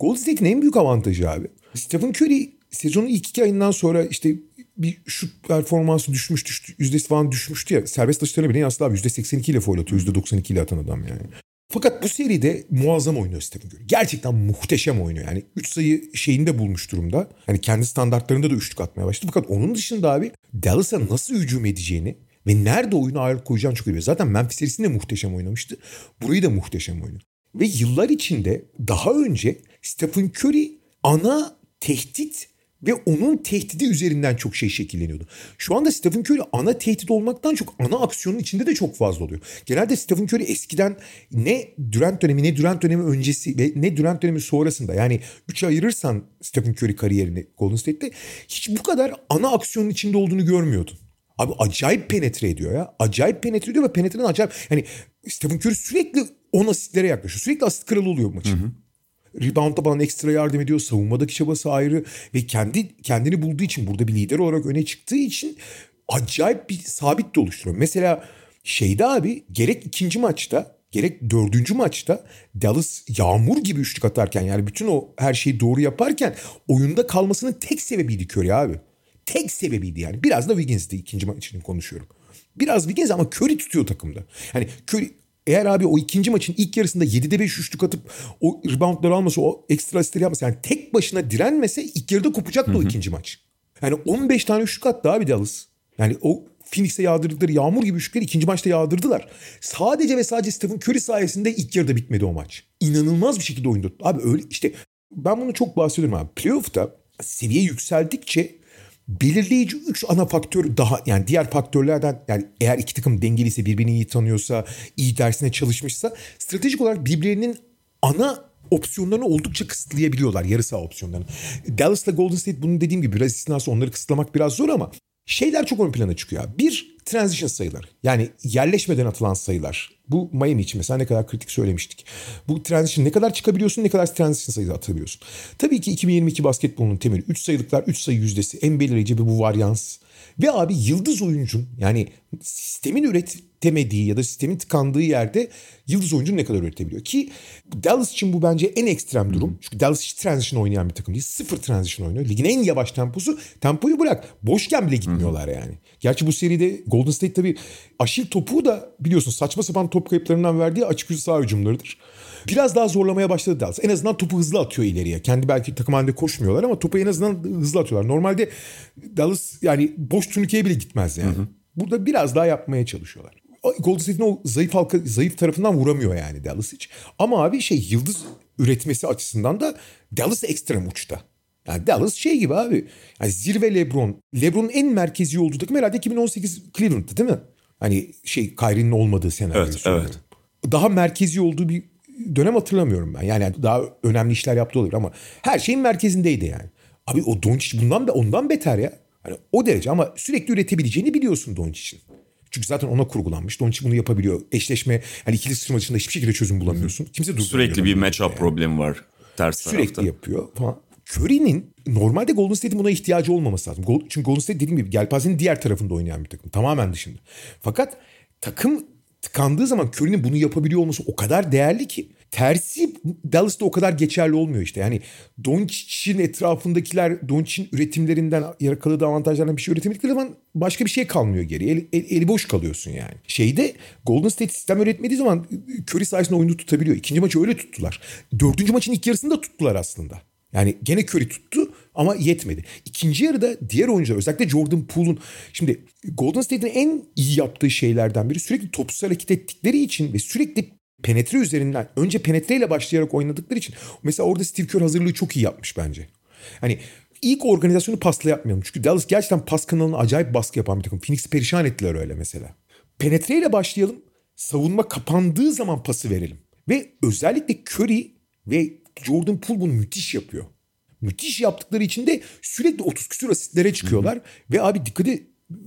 Golden State'in en büyük avantajı abi. Stephen Curry sezonun ilk iki ayından sonra işte bir şut performansı düşmüş düştü. Yüzdesi falan düşmüştü ya. Serbest atışlarına bile yansıdı abi. %82 ile foul atıyor. %92 ile atan adam yani. Fakat bu seride muazzam oynuyor Stephen Curry. Gerçekten muhteşem oynuyor. Yani 3 sayı şeyinde bulmuş durumda. Yani kendi standartlarında da üçlük atmaya başladı. Fakat onun dışında abi Dallas'a nasıl hücum edeceğini ve nerede oyunu ağırlık koyacağını çok iyi biliyor. Zaten Memphis serisinde muhteşem oynamıştı. Burayı da muhteşem oynuyor. Ve yıllar içinde daha önce Stephen Curry ana tehdit ve onun tehdidi üzerinden çok şey şekilleniyordu. Şu anda Stephen Curry ana tehdit olmaktan çok ana aksiyonun içinde de çok fazla oluyor. Genelde Stephen Curry eskiden ne Durant dönemi ne Durant dönemi öncesi ve ne Durant dönemi sonrasında yani 3'e ayırırsan Stephen Curry kariyerini Golden State'te hiç bu kadar ana aksiyonun içinde olduğunu görmüyordun. Abi acayip penetre ediyor ya. Acayip penetre ediyor ve penetrenin acayip... Yani Stephen Curry sürekli 10 asistlere yaklaşıyor. Sürekli asist kralı oluyor maçın. Hı hı. Rebound'da bana ekstra yardım ediyor. Savunmadaki çabası ayrı. Ve kendi kendini bulduğu için burada bir lider olarak öne çıktığı için acayip bir sabit de oluşturuyor. Mesela şeyde abi gerek ikinci maçta gerek dördüncü maçta Dallas yağmur gibi üçlük atarken yani bütün o her şeyi doğru yaparken oyunda kalmasının tek sebebiydi Curry abi. Tek sebebiydi yani. Biraz da Wiggins'ti ikinci maç için konuşuyorum. Biraz Wiggins ama Curry tutuyor takımda. Yani Curry eğer abi o ikinci maçın ilk yarısında 7'de 5 üçlük atıp o reboundları almasa o ekstra asistleri yapmasa yani tek başına direnmese ilk yarıda kopacaktı Hı-hı. o ikinci maç. Yani 15 tane üçlük attı abi Dallas. Yani o Phoenix'e yağdırdıkları yağmur gibi üçlükleri ikinci maçta yağdırdılar. Sadece ve sadece Stephen Curry sayesinde ilk yarıda bitmedi o maç. İnanılmaz bir şekilde oynadı. Abi öyle işte ben bunu çok bahsediyorum abi. Playoff'ta seviye yükseldikçe belirleyici üç ana faktör daha yani diğer faktörlerden yani eğer iki takım dengeliyse birbirini iyi tanıyorsa iyi dersine çalışmışsa stratejik olarak birbirlerinin ana opsiyonlarını oldukça kısıtlayabiliyorlar yarı saha opsiyonlarını. Dallas'la Golden State bunun dediğim gibi biraz istinası onları kısıtlamak biraz zor ama şeyler çok ön plana çıkıyor. Bir transition sayılar yani yerleşmeden atılan sayılar. Bu Miami için mesela ne kadar kritik söylemiştik. Bu transition ne kadar çıkabiliyorsun ne kadar transition sayısı atabiliyorsun. Tabii ki 2022 basketbolunun temeli 3 sayılıklar 3 sayı yüzdesi en belirleyici bir bu varyans. Ve abi yıldız oyuncun yani sistemin üretemediği ya da sistemin tıkandığı yerde yıldız oyuncun ne kadar üretebiliyor? Ki Dallas için bu bence en ekstrem durum. Çünkü Dallas hiç transition oynayan bir takım değil. Sıfır transition oynuyor. Ligin en yavaş temposu. Tempoyu bırak. Boşken bile gitmiyorlar yani. Gerçi bu seride Golden State tabii aşil topu da biliyorsun saçma sapan top kayıplarından verdiği açık yüzü sağ hücumlarıdır. Biraz daha zorlamaya başladı Dallas. En azından topu hızlı atıyor ileriye. Kendi belki takım halinde koşmuyorlar ama topu en azından hızlı atıyorlar. Normalde Dallas yani boş turnikeye bile gitmez yani. Hı hı. Burada biraz daha yapmaya çalışıyorlar. Golden State'in o zayıf halka, zayıf tarafından vuramıyor yani Dallas hiç. Ama abi şey yıldız üretmesi açısından da Dallas ekstrem uçta. Yani Dallas şey gibi abi. Yani zirve LeBron. LeBron'un en merkezi olduğu takım herhalde 2018 Cleveland'dı değil mi? Hani şey Kyrie'nin olmadığı senaryo. Evet, evet. Daha merkezi olduğu bir dönem hatırlamıyorum ben. Yani daha önemli işler yaptı olur ama her şeyin merkezindeydi yani. Abi o Doncic bundan da ondan beter ya. Hani o derece ama sürekli üretebileceğini biliyorsun Doncic'in. Çünkü zaten ona kurgulanmış. Doncic bunu yapabiliyor. Eşleşme hani ikili sıçrama dışında hiçbir şekilde çözüm bulamıyorsun. Kimse Sürekli bir matchup yani. problemi var ters Sürekli tarafta. Sürekli yapıyor falan. Curry'nin normalde Golden State'in buna ihtiyacı olmaması lazım. Çünkü Golden State dediğim gibi gelpazenin diğer tarafında oynayan bir takım. Tamamen dışında. Fakat takım tıkandığı zaman Curry'nin bunu yapabiliyor olması o kadar değerli ki tersi Dallas'ta o kadar geçerli olmuyor işte. Yani Doncic'in etrafındakiler Doncic'in üretimlerinden yakaladığı avantajlardan bir şey üretemedikleri zaman başka bir şey kalmıyor geri. El, el, eli boş kalıyorsun yani. Şeyde Golden State sistem üretmediği zaman Curry sayesinde oyunu tutabiliyor. İkinci maçı öyle tuttular. Dördüncü maçın ilk yarısında tuttular aslında. Yani gene Curry tuttu ama yetmedi. İkinci yarıda diğer oyuncular özellikle Jordan Poole'un şimdi Golden State'in en iyi yaptığı şeylerden biri sürekli topsuz hareket ettikleri için ve sürekli penetre üzerinden önce penetreyle başlayarak oynadıkları için mesela orada Steve Kerr hazırlığı çok iyi yapmış bence. Hani ilk organizasyonu pasla yapmayalım. Çünkü Dallas gerçekten pas kanalına acayip baskı yapan bir takım. Phoenix'i perişan ettiler öyle mesela. Penetreyle başlayalım. Savunma kapandığı zaman pası verelim. Ve özellikle Curry ve Jordan Poole bunu müthiş yapıyor. Müthiş yaptıkları için de sürekli 30 küsur asistlere çıkıyorlar. Hı hı. Ve abi dikkat et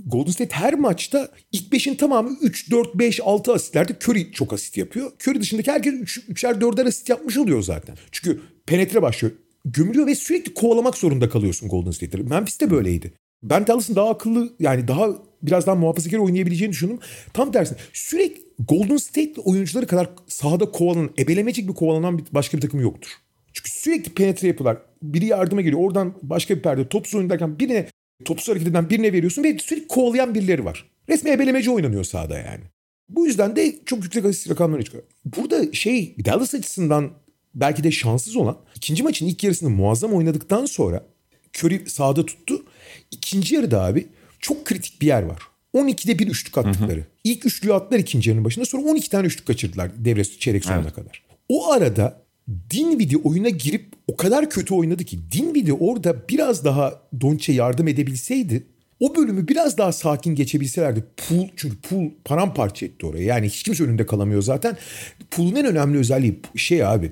Golden State her maçta ilk 5'in tamamı 3, 4, 5, 6 asistlerde Curry çok asist yapıyor. Curry dışındaki herkes 3, 3'er 4'er asist yapmış oluyor zaten. Çünkü penetre başlıyor. Gömülüyor ve sürekli kovalamak zorunda kalıyorsun Golden State'leri. Memphis'te böyleydi. Ben Dallas'ın daha akıllı yani daha biraz daha muhafazakar oynayabileceğini düşündüm. Tam tersine sürekli Golden State oyuncuları kadar sahada kovalanan, ebelemecik bir kovalanan bir, başka bir takım yoktur. Çünkü sürekli penetre yapıyorlar. Biri yardıma geliyor. Oradan başka bir perde topsuz oynarken birine topsuz hareket eden birine veriyorsun ve sürekli kovalayan birileri var. Resmi ebelemeci oynanıyor sahada yani. Bu yüzden de çok yüksek asist rakamları çıkıyor. Burada şey Dallas açısından belki de şanssız olan ikinci maçın ilk yarısını muazzam oynadıktan sonra Curry sahada tuttu. İkinci yarıda abi çok kritik bir yer var. 12'de bir üçlük attıkları. Hı hı. İlk üçlüğü attılar ikinci yarının başında sonra 12 tane üçlük kaçırdılar devre çeyrek sonuna evet. kadar. O arada Dinwiddie oyuna girip o kadar kötü oynadı ki Dinwiddie orada biraz daha Doncic'e yardım edebilseydi o bölümü biraz daha sakin geçebilselerdi. Pool çünkü Pool paramparça etti orayı. Yani hiç kimse önünde kalamıyor zaten. Pool'un en önemli özelliği şey abi.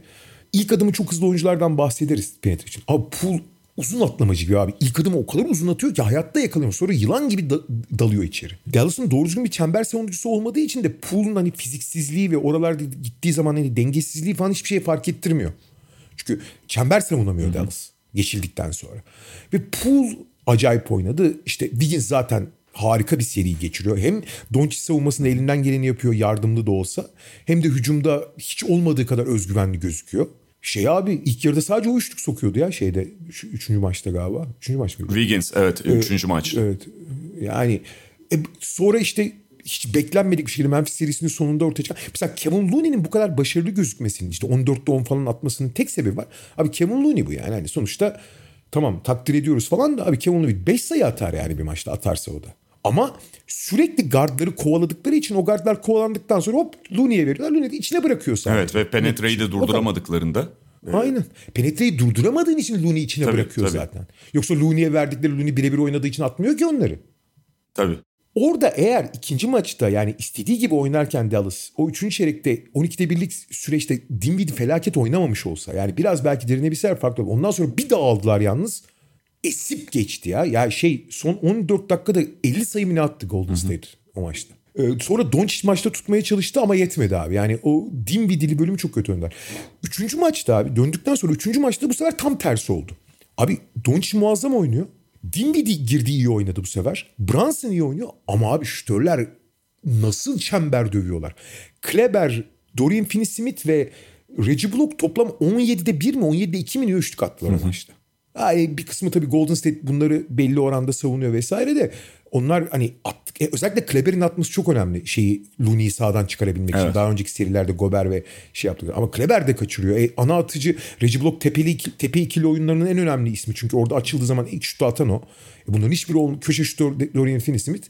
İlk adımı çok hızlı oyunculardan bahsederiz penetre için. Abi Pool uzun atlamacı gibi abi. İlk adımı o kadar uzun atıyor ki hayatta yakalamıyor. Sonra yılan gibi da, dalıyor içeri. Dallas'ın doğru düzgün bir çember savunucusu olmadığı için de Pool'un hani fiziksizliği ve oralarda gittiği zaman hani dengesizliği falan hiçbir şey fark ettirmiyor. Çünkü çember savunamıyor Hı-hı. Dallas geçildikten sonra. Ve Pool acayip oynadı. İşte Wiggins zaten harika bir seri geçiriyor. Hem Doncic savunmasında elinden geleni yapıyor yardımlı da olsa. Hem de hücumda hiç olmadığı kadar özgüvenli gözüküyor. Şey abi ilk yarıda sadece o üçlük sokuyordu ya şeyde. Şu, üçüncü maçta galiba. Üçüncü maç mıydı? Wiggins evet. Ee, üçüncü maç. Evet. Yani e, sonra işte hiç beklenmedik bir şekilde Memphis serisinin sonunda ortaya çıkan. Mesela Kevin Looney'nin bu kadar başarılı gözükmesinin işte 14'te 10 falan atmasının tek sebebi var. Abi Kevin Looney bu yani. Hani sonuçta tamam takdir ediyoruz falan da abi Kevin Looney 5 sayı atar yani bir maçta atarsa o da. Ama sürekli gardları kovaladıkları için o gardlar kovalandıktan sonra hop Looney'e veriyorlar. Looney de içine bırakıyor sadece. Evet ve penetreyi de durduramadıklarında. Aynen. Penetreyi durduramadığın için Looney içine tabii, bırakıyor tabii. zaten. Yoksa Looney'e verdikleri Looney birebir oynadığı için atmıyor ki onları. Tabii. Orada eğer ikinci maçta yani istediği gibi oynarken Dallas o üçüncü çeyrekte 12'de birlik süreçte Dinwiddie felaket oynamamış olsa yani biraz belki derinebilseler farklı olur. Ondan sonra bir daha aldılar yalnız esip geçti ya. Ya şey son 14 dakikada 50 sayı mı attı Golden State o maçta. Ee, sonra Doncic maçta tutmaya çalıştı ama yetmedi abi. Yani o Dinwiddie'li bölümü çok kötü önder. Üçüncü maçta abi döndükten sonra üçüncü maçta bu sefer tam tersi oldu. Abi Doncic muazzam oynuyor. Dinwiddie girdi iyi oynadı bu sefer. Brunson iyi oynuyor ama abi şütörler nasıl çember dövüyorlar. Kleber, Dorian Finney-Smith ve Reggie Block toplam 17'de 1 mi 17'de 2 mi ne üçlük attılar o maçta. Bir kısmı tabii Golden State bunları belli oranda savunuyor vesaire de onlar hani attık. E, özellikle Kleber'in atması çok önemli. Şeyi Looney'i sağdan çıkarabilmek evet. için. Daha önceki serilerde Gober ve şey yaptılar. Ama Kleber de kaçırıyor. E, ana atıcı Reggie Block tepeli, tepe ikili oyunlarının en önemli ismi. Çünkü orada açıldığı zaman ilk şutu atan o. E, bunların hiçbiri olmuyor. Köşe şutu Dorian Finney-Smith.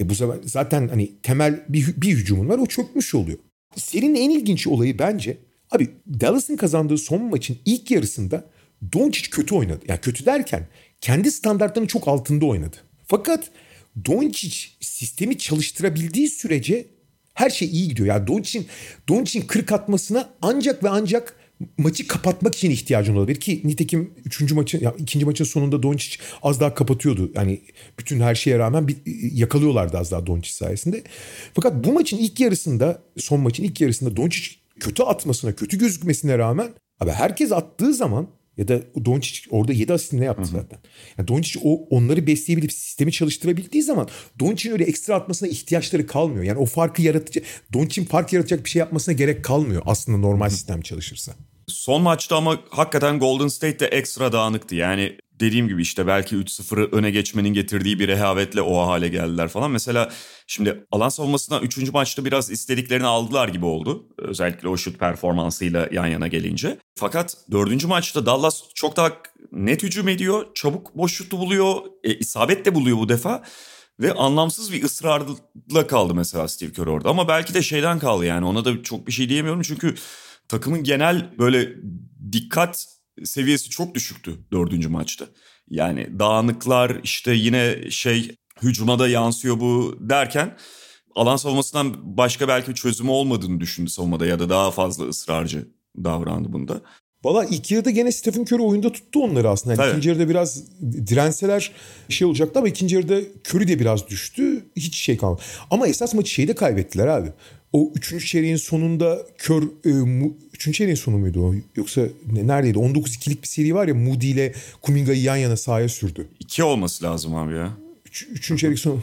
E, bu sefer zaten hani temel bir, bir hücumun var. O çökmüş oluyor. Serinin en ilginç olayı bence abi Dallas'ın kazandığı son maçın ilk yarısında Doncic kötü oynadı. Yani kötü derken kendi standartlarının çok altında oynadı. Fakat Doncic sistemi çalıştırabildiği sürece her şey iyi gidiyor. Yani Doncic'in Doncic'in 40 atmasına ancak ve ancak maçı kapatmak için ihtiyacın olabilir ki nitekim 3. maçın ya ikinci maçın sonunda Doncic az daha kapatıyordu. Yani bütün her şeye rağmen bir, yakalıyorlardı az daha Doncic sayesinde. Fakat bu maçın ilk yarısında son maçın ilk yarısında Doncic kötü atmasına, kötü gözükmesine rağmen abi herkes attığı zaman ya da Doncic orada 7 asist ne yaptı Hı-hı. zaten. Yani Doncic o onları besleyebilip sistemi çalıştırabildiği zaman Doncic'in öyle ekstra atmasına ihtiyaçları kalmıyor. Yani o farkı yaratıcı Doncic'in fark yaratacak bir şey yapmasına gerek kalmıyor aslında normal Hı-hı. sistem çalışırsa. Son maçta ama hakikaten Golden State de ekstra dağınıktı. Yani dediğim gibi işte belki 3-0'ı öne geçmenin getirdiği bir rehavetle o hale geldiler falan. Mesela şimdi alan savunmasından 3. maçta biraz istediklerini aldılar gibi oldu. Özellikle o şut performansıyla yan yana gelince. Fakat 4. maçta Dallas çok daha net hücum ediyor. Çabuk boş şutu buluyor. E, isabet de buluyor bu defa. Ve anlamsız bir ısrarla kaldı mesela Steve Kerr orada. Ama belki de şeyden kaldı yani ona da çok bir şey diyemiyorum. Çünkü takımın genel böyle dikkat seviyesi çok düşüktü dördüncü maçta. Yani dağınıklar işte yine şey hücuma da yansıyor bu derken alan savunmasından başka belki bir çözümü olmadığını düşündü savunmada ya da daha fazla ısrarcı davrandı bunda. Valla ilk yarıda gene Stephen Curry oyunda tuttu onları aslında. Yani ikinci yarıda biraz direnseler şey olacaktı ama ikinci yarıda Curry de biraz düştü. Hiç şey kalmadı. Ama esas maçı şeyde kaybettiler abi. O üçüncü çeyreğin sonunda kör... E, mu, üçüncü çeyreğin sonu muydu o? Yoksa ne, neredeydi? 19-2'lik bir seri var ya Moody ile Kuminga'yı yan yana sahaya sürdü. İki olması lazım abi ya. Üç, üçüncü çeyrek sonu.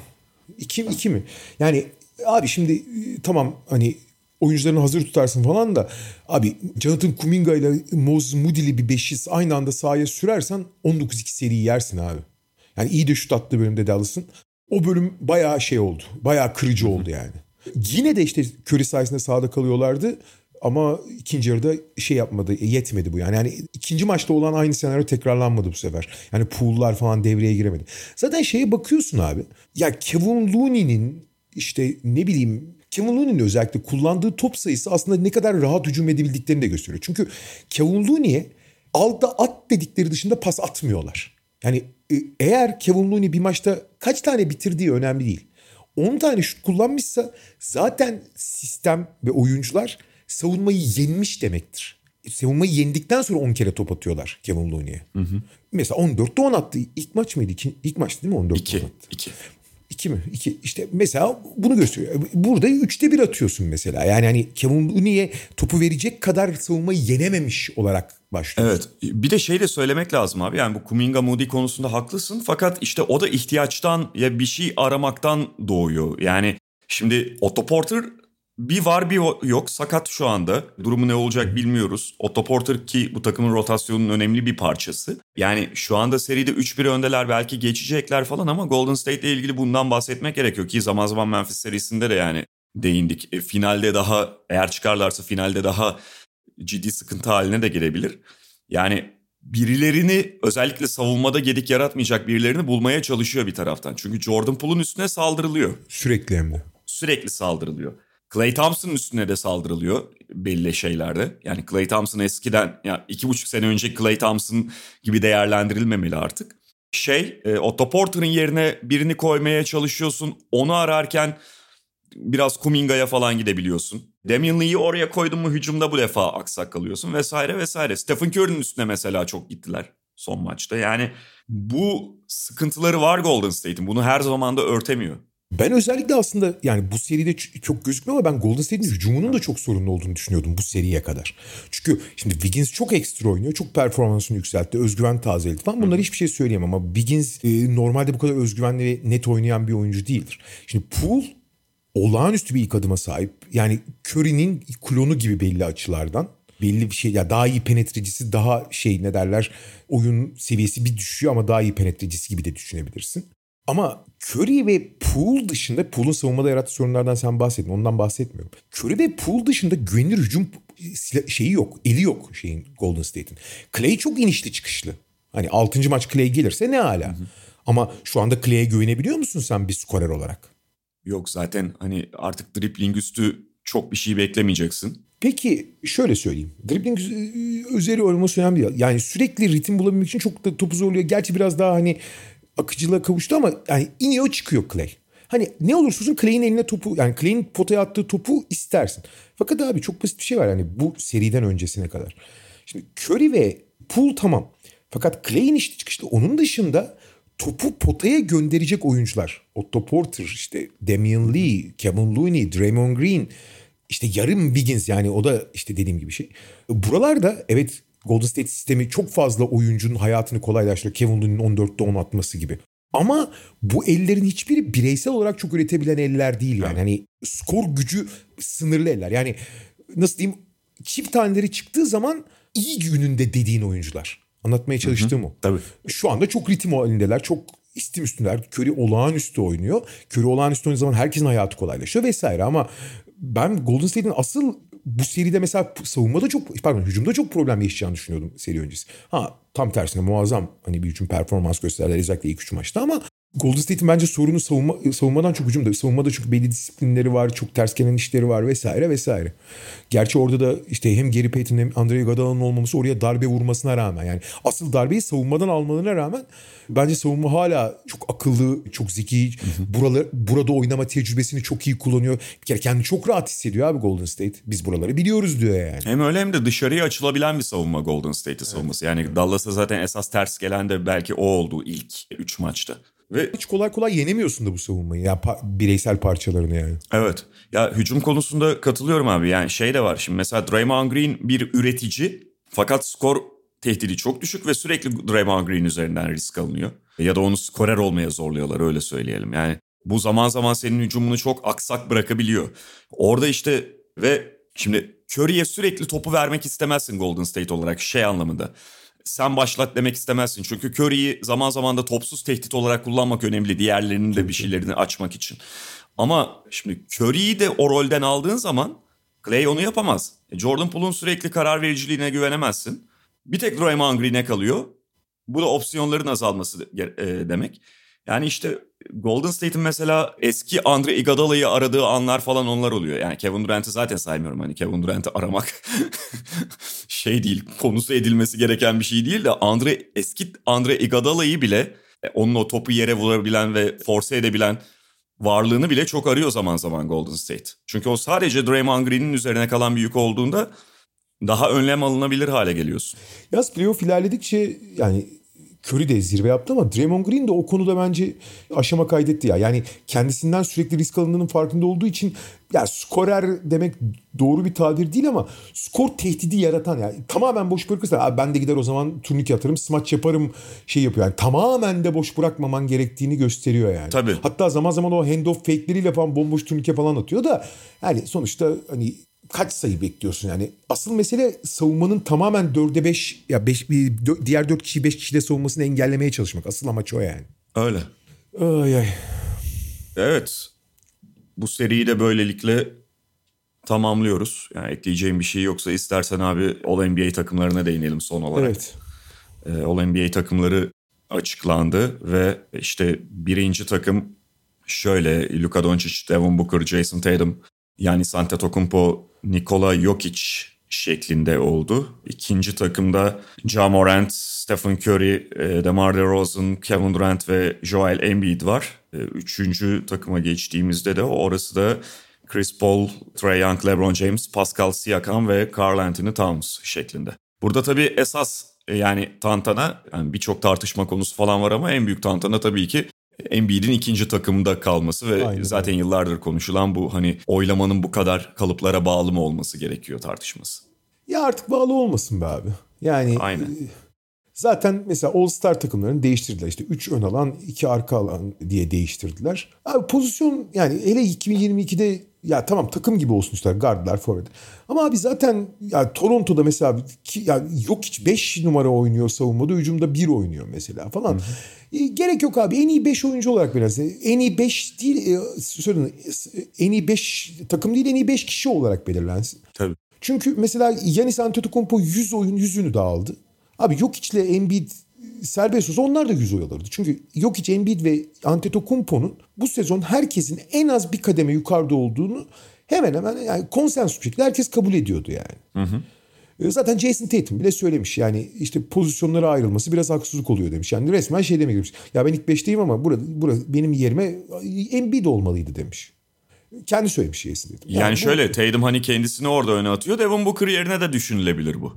İki, iki mi? Yani abi şimdi e, tamam hani oyuncularını hazır tutarsın falan da abi Jonathan Kuminga ile Moses Moody'li bir beşiz aynı anda sahaya sürersen 19-2 seriyi yersin abi. Yani iyi de şut attı bölümde Dallas'ın. O bölüm bayağı şey oldu. Bayağı kırıcı oldu yani. Yine de işte Curry sayesinde sahada kalıyorlardı. Ama ikinci yarıda şey yapmadı, yetmedi bu yani. Yani ikinci maçta olan aynı senaryo tekrarlanmadı bu sefer. Yani pool'lar falan devreye giremedi. Zaten şeye bakıyorsun abi. Ya Kevin Looney'nin işte ne bileyim Kevin Looney'nin özellikle kullandığı top sayısı aslında ne kadar rahat hücum edebildiklerini de gösteriyor. Çünkü Kevin Looney'e alda at dedikleri dışında pas atmıyorlar. Yani e, eğer Kevin Looney bir maçta kaç tane bitirdiği önemli değil. 10 tane şut kullanmışsa zaten sistem ve oyuncular savunmayı yenmiş demektir. Savunmayı yendikten sonra 10 kere top atıyorlar Kevin Looney'e. Mesela 14'te 10 attı. İlk maç mıydı? İki, ilk maçtı değil mi 14'te 2. 10 attı? 2. İki mi? İki. İşte mesela bunu gösteriyor. Burada üçte bir atıyorsun mesela. Yani hani Kevin Looney'e topu verecek kadar savunmayı yenememiş olarak başlıyor. Evet. Bir de şey de söylemek lazım abi. Yani bu Kuminga Moody konusunda haklısın. Fakat işte o da ihtiyaçtan ya bir şey aramaktan doğuyor. Yani şimdi Otto Porter bir var bir yok sakat şu anda. Durumu ne olacak bilmiyoruz. Otto Porter ki bu takımın rotasyonunun önemli bir parçası. Yani şu anda seride 3-1 öndeler belki geçecekler falan ama Golden State ile ilgili bundan bahsetmek gerekiyor ki zaman zaman Memphis serisinde de yani değindik. E, finalde daha eğer çıkarlarsa finalde daha ciddi sıkıntı haline de gelebilir. Yani birilerini özellikle savunmada gedik yaratmayacak birilerini bulmaya çalışıyor bir taraftan. Çünkü Jordan Poole'un üstüne saldırılıyor. Sürekli hem de. Sürekli saldırılıyor. Clay Thompson'ın üstüne de saldırılıyor belli şeylerde. Yani Clay Thompson eskiden ya iki buçuk sene önce Clay Thompson gibi değerlendirilmemeli artık. Şey e, Otto Porter'ın yerine birini koymaya çalışıyorsun. Onu ararken biraz Kuminga'ya falan gidebiliyorsun. Damian Lee'yi oraya koydun mu hücumda bu defa aksak kalıyorsun vesaire vesaire. Stephen Curry'nin üstüne mesela çok gittiler son maçta. Yani bu sıkıntıları var Golden State'in. Bunu her zaman da örtemiyor. Ben özellikle aslında yani bu seride çok gözükmüyor ama ben Golden State'in hücumunun da çok sorunlu olduğunu düşünüyordum bu seriye kadar. Çünkü şimdi Wiggins çok ekstra oynuyor. Çok performansını yükseltti. Özgüven tazeledi falan. Bunları hiçbir şey söyleyemem ama Wiggins e, normalde bu kadar özgüvenli ve net oynayan bir oyuncu değildir. Şimdi Poole olağanüstü bir ilk adıma sahip. Yani Curry'nin klonu gibi belli açılardan. Belli bir şey ya daha iyi penetrecisi daha şey ne derler oyun seviyesi bir düşüyor ama daha iyi penetrecisi gibi de düşünebilirsin. Ama Curry ve Poole dışında Poole'un savunmada yarattığı sorunlardan sen bahsettin. Ondan bahsetmiyorum. Curry ve Poole dışında güvenilir hücum şeyi yok. Eli yok şeyin Golden State'in. Clay çok inişli çıkışlı. Hani 6. maç Clay gelirse ne hala. Ama şu anda Clay'e güvenebiliyor musun sen bir skorer olarak? Yok zaten hani artık dribbling üstü çok bir şey beklemeyeceksin. Peki şöyle söyleyeyim. Dribbling üzeri olması önemli. Yani sürekli ritim bulabilmek için çok da topu zorluyor. Gerçi biraz daha hani akıcılığa kavuştu ama yani iniyor çıkıyor Clay. Hani ne olursa olsun Clay'in eline topu yani Clay'in potaya attığı topu istersin. Fakat abi çok basit bir şey var yani bu seriden öncesine kadar. Şimdi Curry ve Poole tamam. Fakat Clay'in işte çıkışta onun dışında topu potaya gönderecek oyuncular. Otto Porter, işte Damian Lee, Kevin Looney, Draymond Green, işte yarım Wiggins yani o da işte dediğim gibi şey. Buralarda evet Golden State sistemi çok fazla oyuncunun hayatını kolaylaştırıyor. Kevin Looney'nin 14'te 10 atması gibi. Ama bu ellerin hiçbiri bireysel olarak çok üretebilen eller değil yani. Hani skor gücü sınırlı eller. Yani nasıl diyeyim çift taneleri çıktığı zaman iyi gününde dediğin oyuncular. Anlatmaya çalıştığım o. Tabii. Şu anda çok ritim halindeler. Çok istim üstündeler. Curry olağanüstü oynuyor. Curry olağanüstü oynadığı zaman herkesin hayatı kolaylaşıyor vesaire ama ben Golden State'in asıl bu seride mesela savunmada çok pardon hücumda çok problem yaşayacağını düşünüyordum seri öncesi. Ha tam tersine muazzam hani bir hücum performans gösterdiler özellikle ilk üç maçta ama Golden State'in bence sorunu savunma, savunmadan çok hücumda. Savunmada çok belli disiplinleri var, çok ters gelen işleri var vesaire vesaire. Gerçi orada da işte hem Gary Payton hem Andre Iguodala'nın olmaması oraya darbe vurmasına rağmen yani asıl darbeyi savunmadan almalarına rağmen bence savunma hala çok akıllı, çok zeki. Buralar, burada oynama tecrübesini çok iyi kullanıyor. Bir kere kendini çok rahat hissediyor abi Golden State. Biz buraları biliyoruz diyor yani. Hem öyle hem de dışarıya açılabilen bir savunma Golden State'in savunması. Yani Dallas'a zaten esas ters gelen de belki o oldu ilk 3 maçta. Ve Hiç kolay kolay yenemiyorsun da bu savunmayı. Ya pa- bireysel parçalarını yani. Evet. Ya hücum konusunda katılıyorum abi. Yani şey de var. Şimdi mesela Draymond Green bir üretici fakat skor tehdidi çok düşük ve sürekli Draymond Green üzerinden risk alınıyor. Ya da onu skorer olmaya zorluyorlar öyle söyleyelim. Yani bu zaman zaman senin hücumunu çok aksak bırakabiliyor. Orada işte ve şimdi Curry'e sürekli topu vermek istemezsin Golden State olarak şey anlamında. Sen başlat demek istemezsin. Çünkü Curry'i zaman zaman da topsuz tehdit olarak kullanmak önemli. Diğerlerinin de bir şeylerini açmak için. Ama şimdi Curry'i de o rolden aldığın zaman Clay onu yapamaz. E, Jordan Poole'un sürekli karar vericiliğine güvenemezsin. Bir tek Draymond Green'e kalıyor. Bu da opsiyonların azalması e, demek. Yani işte Golden State'in mesela eski Andre Iguodala'yı aradığı anlar falan onlar oluyor. Yani Kevin Durant'ı zaten saymıyorum. Hani Kevin Durant'ı aramak şey değil, konusu edilmesi gereken bir şey değil de Andre eski Andre Iguodala'yı bile e, onun o topu yere vurabilen ve force edebilen varlığını bile çok arıyor zaman zaman Golden State. Çünkü o sadece Draymond Green'in üzerine kalan bir yük olduğunda daha önlem alınabilir hale geliyorsun. Yaz playoff ilerledikçe yani Curry de zirve yaptı ama Draymond Green de o konuda bence aşama kaydetti ya. Yani kendisinden sürekli risk alındığının farkında olduğu için ya skorer demek doğru bir tabir değil ama skor tehdidi yaratan yani tamamen boş bırakırsa ben de gider o zaman turnike atarım smaç yaparım şey yapıyor. Yani tamamen de boş bırakmaman gerektiğini gösteriyor yani. Tabii. Hatta zaman zaman o handoff fake'leriyle falan bomboş turnike falan atıyor da yani sonuçta hani kaç sayı bekliyorsun yani? Asıl mesele savunmanın tamamen 4'e 5 ya 5 diğer 4 kişi 5 kişiyle savunmasını engellemeye çalışmak. Asıl amaç o yani. Öyle. Ay ay. Evet. Bu seriyi de böylelikle tamamlıyoruz. Yani ekleyeceğim bir şey yoksa istersen abi All NBA takımlarına değinelim son olarak. Evet. Ee, All NBA takımları açıklandı ve işte birinci takım şöyle Luka Doncic, Devin Booker, Jason Tatum, yani Antetokounmpo, Nikola Jokic şeklinde oldu. İkinci takımda Ja Morant, Stephen Curry, e, DeMar DeRozan, Kevin Durant ve Joel Embiid var. E, üçüncü takıma geçtiğimizde de orası da Chris Paul, Trae Young, LeBron James, Pascal Siakam ve Carl Anthony Towns şeklinde. Burada tabii esas e, yani tantana yani birçok tartışma konusu falan var ama en büyük tantana tabii ki Embiid'in ikinci takımda kalması ve Aynen. zaten yıllardır konuşulan bu hani oylamanın bu kadar kalıplara bağlı mı olması gerekiyor tartışması. Ya artık bağlı olmasın be abi. Yani Aynen. Zaten mesela All Star takımlarını değiştirdiler. İşte 3 ön alan, 2 arka alan diye değiştirdiler. Abi pozisyon yani hele 2022'de ya tamam takım gibi olsun işte guardlar forward. Ama abi zaten ya Toronto'da mesela ki, ya yok hiç 5 numara oynuyor savunmada hücumda 1 oynuyor mesela falan. Hı hı. E, gerek yok abi en iyi 5 oyuncu olarak biraz. En iyi 5 değil e, söyleyin, en iyi 5 takım değil en iyi 5 kişi olarak belirlensin. Tabii. Çünkü mesela Yanis Antetokounmpo 100 oyun yüzünü dağıldı. Abi yok içle Embiid serbest olsa onlar da yüz oy alırdı. Çünkü Jokic, Embiid ve Antetokounmpo'nun bu sezon herkesin en az bir kademe yukarıda olduğunu hemen hemen yani konsensus şekilde herkes kabul ediyordu yani. Hı hı. E, zaten Jason Tatum bile söylemiş yani işte pozisyonlara ayrılması biraz haksızlık oluyor demiş. Yani resmen şey demek demiş. Ya ben ilk beşteyim ama burada, burada benim yerime Embiid olmalıydı demiş. Kendi söylemiş Jason Tatum. Yani, yani şöyle bu... Tatum hani kendisini orada öne atıyor. Devin Booker yerine de düşünülebilir bu.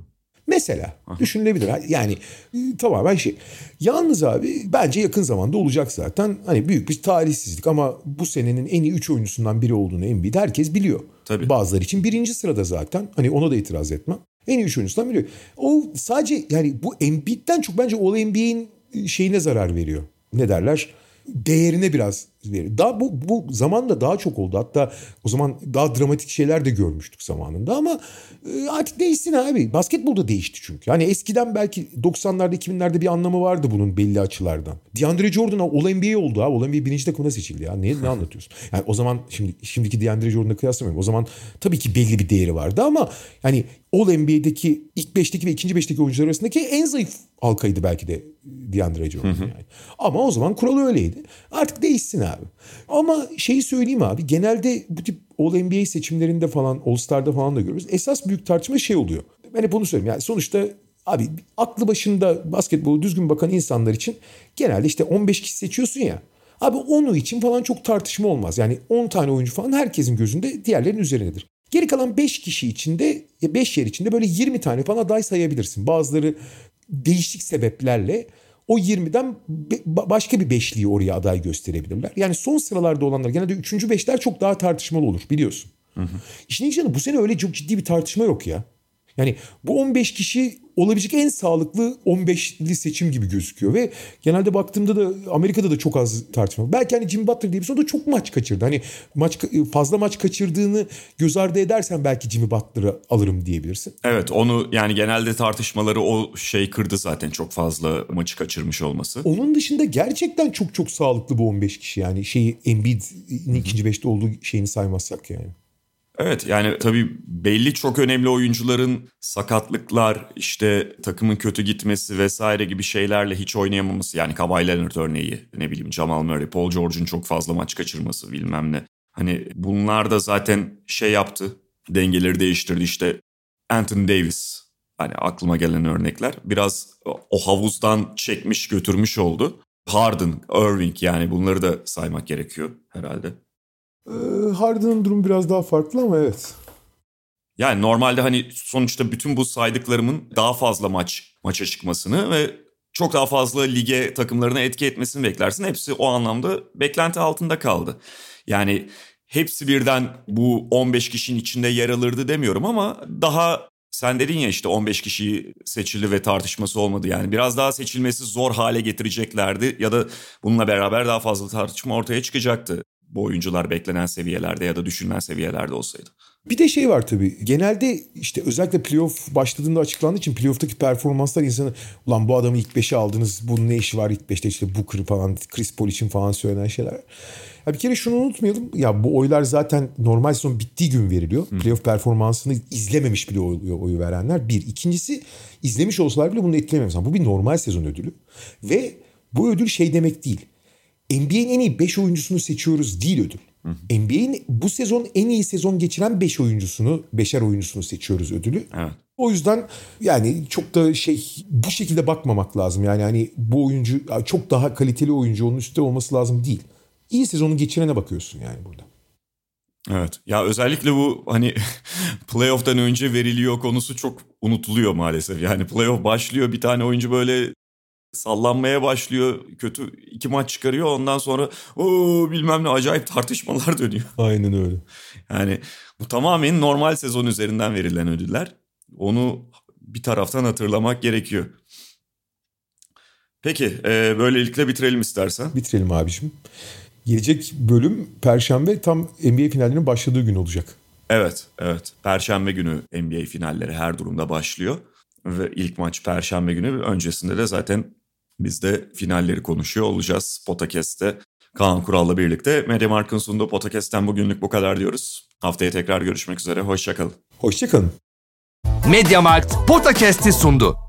Mesela düşünülebilir. Yani e, tamamen şey. Yalnız abi bence yakın zamanda olacak zaten. Hani büyük bir talihsizlik ama bu senenin en iyi 3 oyuncusundan biri olduğunu Embiid herkes biliyor. Tabii. Bazıları için birinci sırada zaten. Hani ona da itiraz etmem. En iyi 3 oyuncusundan biliyor. O sadece yani bu Embiid'den çok bence All NBA'in şeyine zarar veriyor. Ne derler? Değerine biraz veri. Daha bu, bu zamanla daha çok oldu. Hatta o zaman daha dramatik şeyler de görmüştük zamanında ama e, artık değişsin abi. Basketbol da değişti çünkü. Hani eskiden belki 90'larda 2000'lerde bir anlamı vardı bunun belli açılardan. DeAndre Jordan All NBA oldu ha. All NBA birinci takımına seçildi ya. Ne, ne anlatıyorsun? Yani o zaman şimdi şimdiki DeAndre Jordan'la kıyaslamıyorum. O zaman tabii ki belli bir değeri vardı ama yani All NBA'deki ilk beşteki ve ikinci beşteki oyuncular arasındaki en zayıf halkaydı belki de DeAndre Jordan yani. Ama o zaman kural öyleydi. Artık değişsin abi. Ama şeyi söyleyeyim abi genelde bu tip All NBA seçimlerinde falan All Star'da falan da görüyoruz. Esas büyük tartışma şey oluyor. Ben hep onu söyleyeyim. Yani sonuçta abi aklı başında basketbolu düzgün bakan insanlar için genelde işte 15 kişi seçiyorsun ya. Abi onu için falan çok tartışma olmaz. Yani 10 tane oyuncu falan herkesin gözünde diğerlerinin üzerindedir. Geri kalan 5 kişi içinde 5 yer içinde böyle 20 tane falan aday sayabilirsin. Bazıları değişik sebeplerle o 20'den başka bir beşliği oraya aday gösterebilirler. Yani son sıralarda olanlar genelde 3. beşler çok daha tartışmalı olur biliyorsun. Hı hı. İşin ilginç bu sene öyle çok ciddi bir tartışma yok ya. Yani bu 15 kişi olabilecek en sağlıklı 15'li seçim gibi gözüküyor ve genelde baktığımda da Amerika'da da çok az tartışma. Belki hani Jimmy Butler diye bir da çok maç kaçırdı. Hani maç fazla maç kaçırdığını göz ardı edersen belki Jimmy Butler'ı alırım diyebilirsin. Evet onu yani genelde tartışmaları o şey kırdı zaten çok fazla maçı kaçırmış olması. Onun dışında gerçekten çok çok sağlıklı bu 15 kişi yani şeyi Embiid'in ikinci beşte olduğu şeyini saymazsak yani. Evet yani tabii belli çok önemli oyuncuların sakatlıklar işte takımın kötü gitmesi vesaire gibi şeylerle hiç oynayamaması. Yani Kawhi Leonard örneği ne bileyim Jamal Murray, Paul George'un çok fazla maç kaçırması bilmem ne. Hani bunlar da zaten şey yaptı dengeleri değiştirdi işte Anthony Davis hani aklıma gelen örnekler biraz o havuzdan çekmiş götürmüş oldu. Harden, Irving yani bunları da saymak gerekiyor herhalde. Ee, Harden'ın durumu biraz daha farklı ama evet. Yani normalde hani sonuçta bütün bu saydıklarımın daha fazla maç maça çıkmasını ve çok daha fazla lige takımlarına etki etmesini beklersin. Hepsi o anlamda beklenti altında kaldı. Yani hepsi birden bu 15 kişinin içinde yer alırdı demiyorum ama daha sen dedin ya işte 15 kişiyi seçildi ve tartışması olmadı yani. Biraz daha seçilmesi zor hale getireceklerdi ya da bununla beraber daha fazla tartışma ortaya çıkacaktı bu oyuncular beklenen seviyelerde ya da düşünülen seviyelerde olsaydı. Bir de şey var tabii. Genelde işte özellikle playoff başladığında açıklandığı için playoff'taki performanslar insanı ulan bu adamı ilk 5'e aldınız. Bunun ne işi var ilk 5'te işte Booker falan Chris Paul için falan söylenen şeyler. Ya bir kere şunu unutmayalım. Ya bu oylar zaten normal sezon bittiği gün veriliyor. Hı. Playoff performansını izlememiş bile oyu, oyu verenler. Bir. ikincisi izlemiş olsalar bile bunu etkilememiş. Bu bir normal sezon ödülü. Ve bu ödül şey demek değil NBA'nin en iyi 5 oyuncusunu seçiyoruz değil ödül. NBA'in bu sezon en iyi sezon geçiren 5 oyuncusunu, 5'er oyuncusunu seçiyoruz ödülü. Evet. O yüzden yani çok da şey bu şekilde bakmamak lazım. Yani hani bu oyuncu çok daha kaliteli oyuncu onun üstte olması lazım değil. İyi sezonu geçirene bakıyorsun yani burada. Evet. Ya özellikle bu hani playoff'tan önce veriliyor konusu çok unutuluyor maalesef. Yani playoff başlıyor bir tane oyuncu böyle sallanmaya başlıyor. Kötü iki maç çıkarıyor. Ondan sonra o bilmem ne acayip tartışmalar dönüyor. Aynen öyle. Yani bu tamamen normal sezon üzerinden verilen ödüller. Onu bir taraftan hatırlamak gerekiyor. Peki e, böylelikle bitirelim istersen. Bitirelim abiciğim. Gelecek bölüm Perşembe tam NBA finallerinin başladığı gün olacak. Evet, evet. Perşembe günü NBA finalleri her durumda başlıyor. Ve ilk maç Perşembe günü. Öncesinde de zaten biz de finalleri konuşuyor olacağız Potakest'te. Kaan Kural'la birlikte Media Mark'ın sunduğu Potakest'ten bugünlük bu kadar diyoruz. Haftaya tekrar görüşmek üzere. Hoşçakalın. Hoşçakalın. Mediamarkt Podcast'i sundu.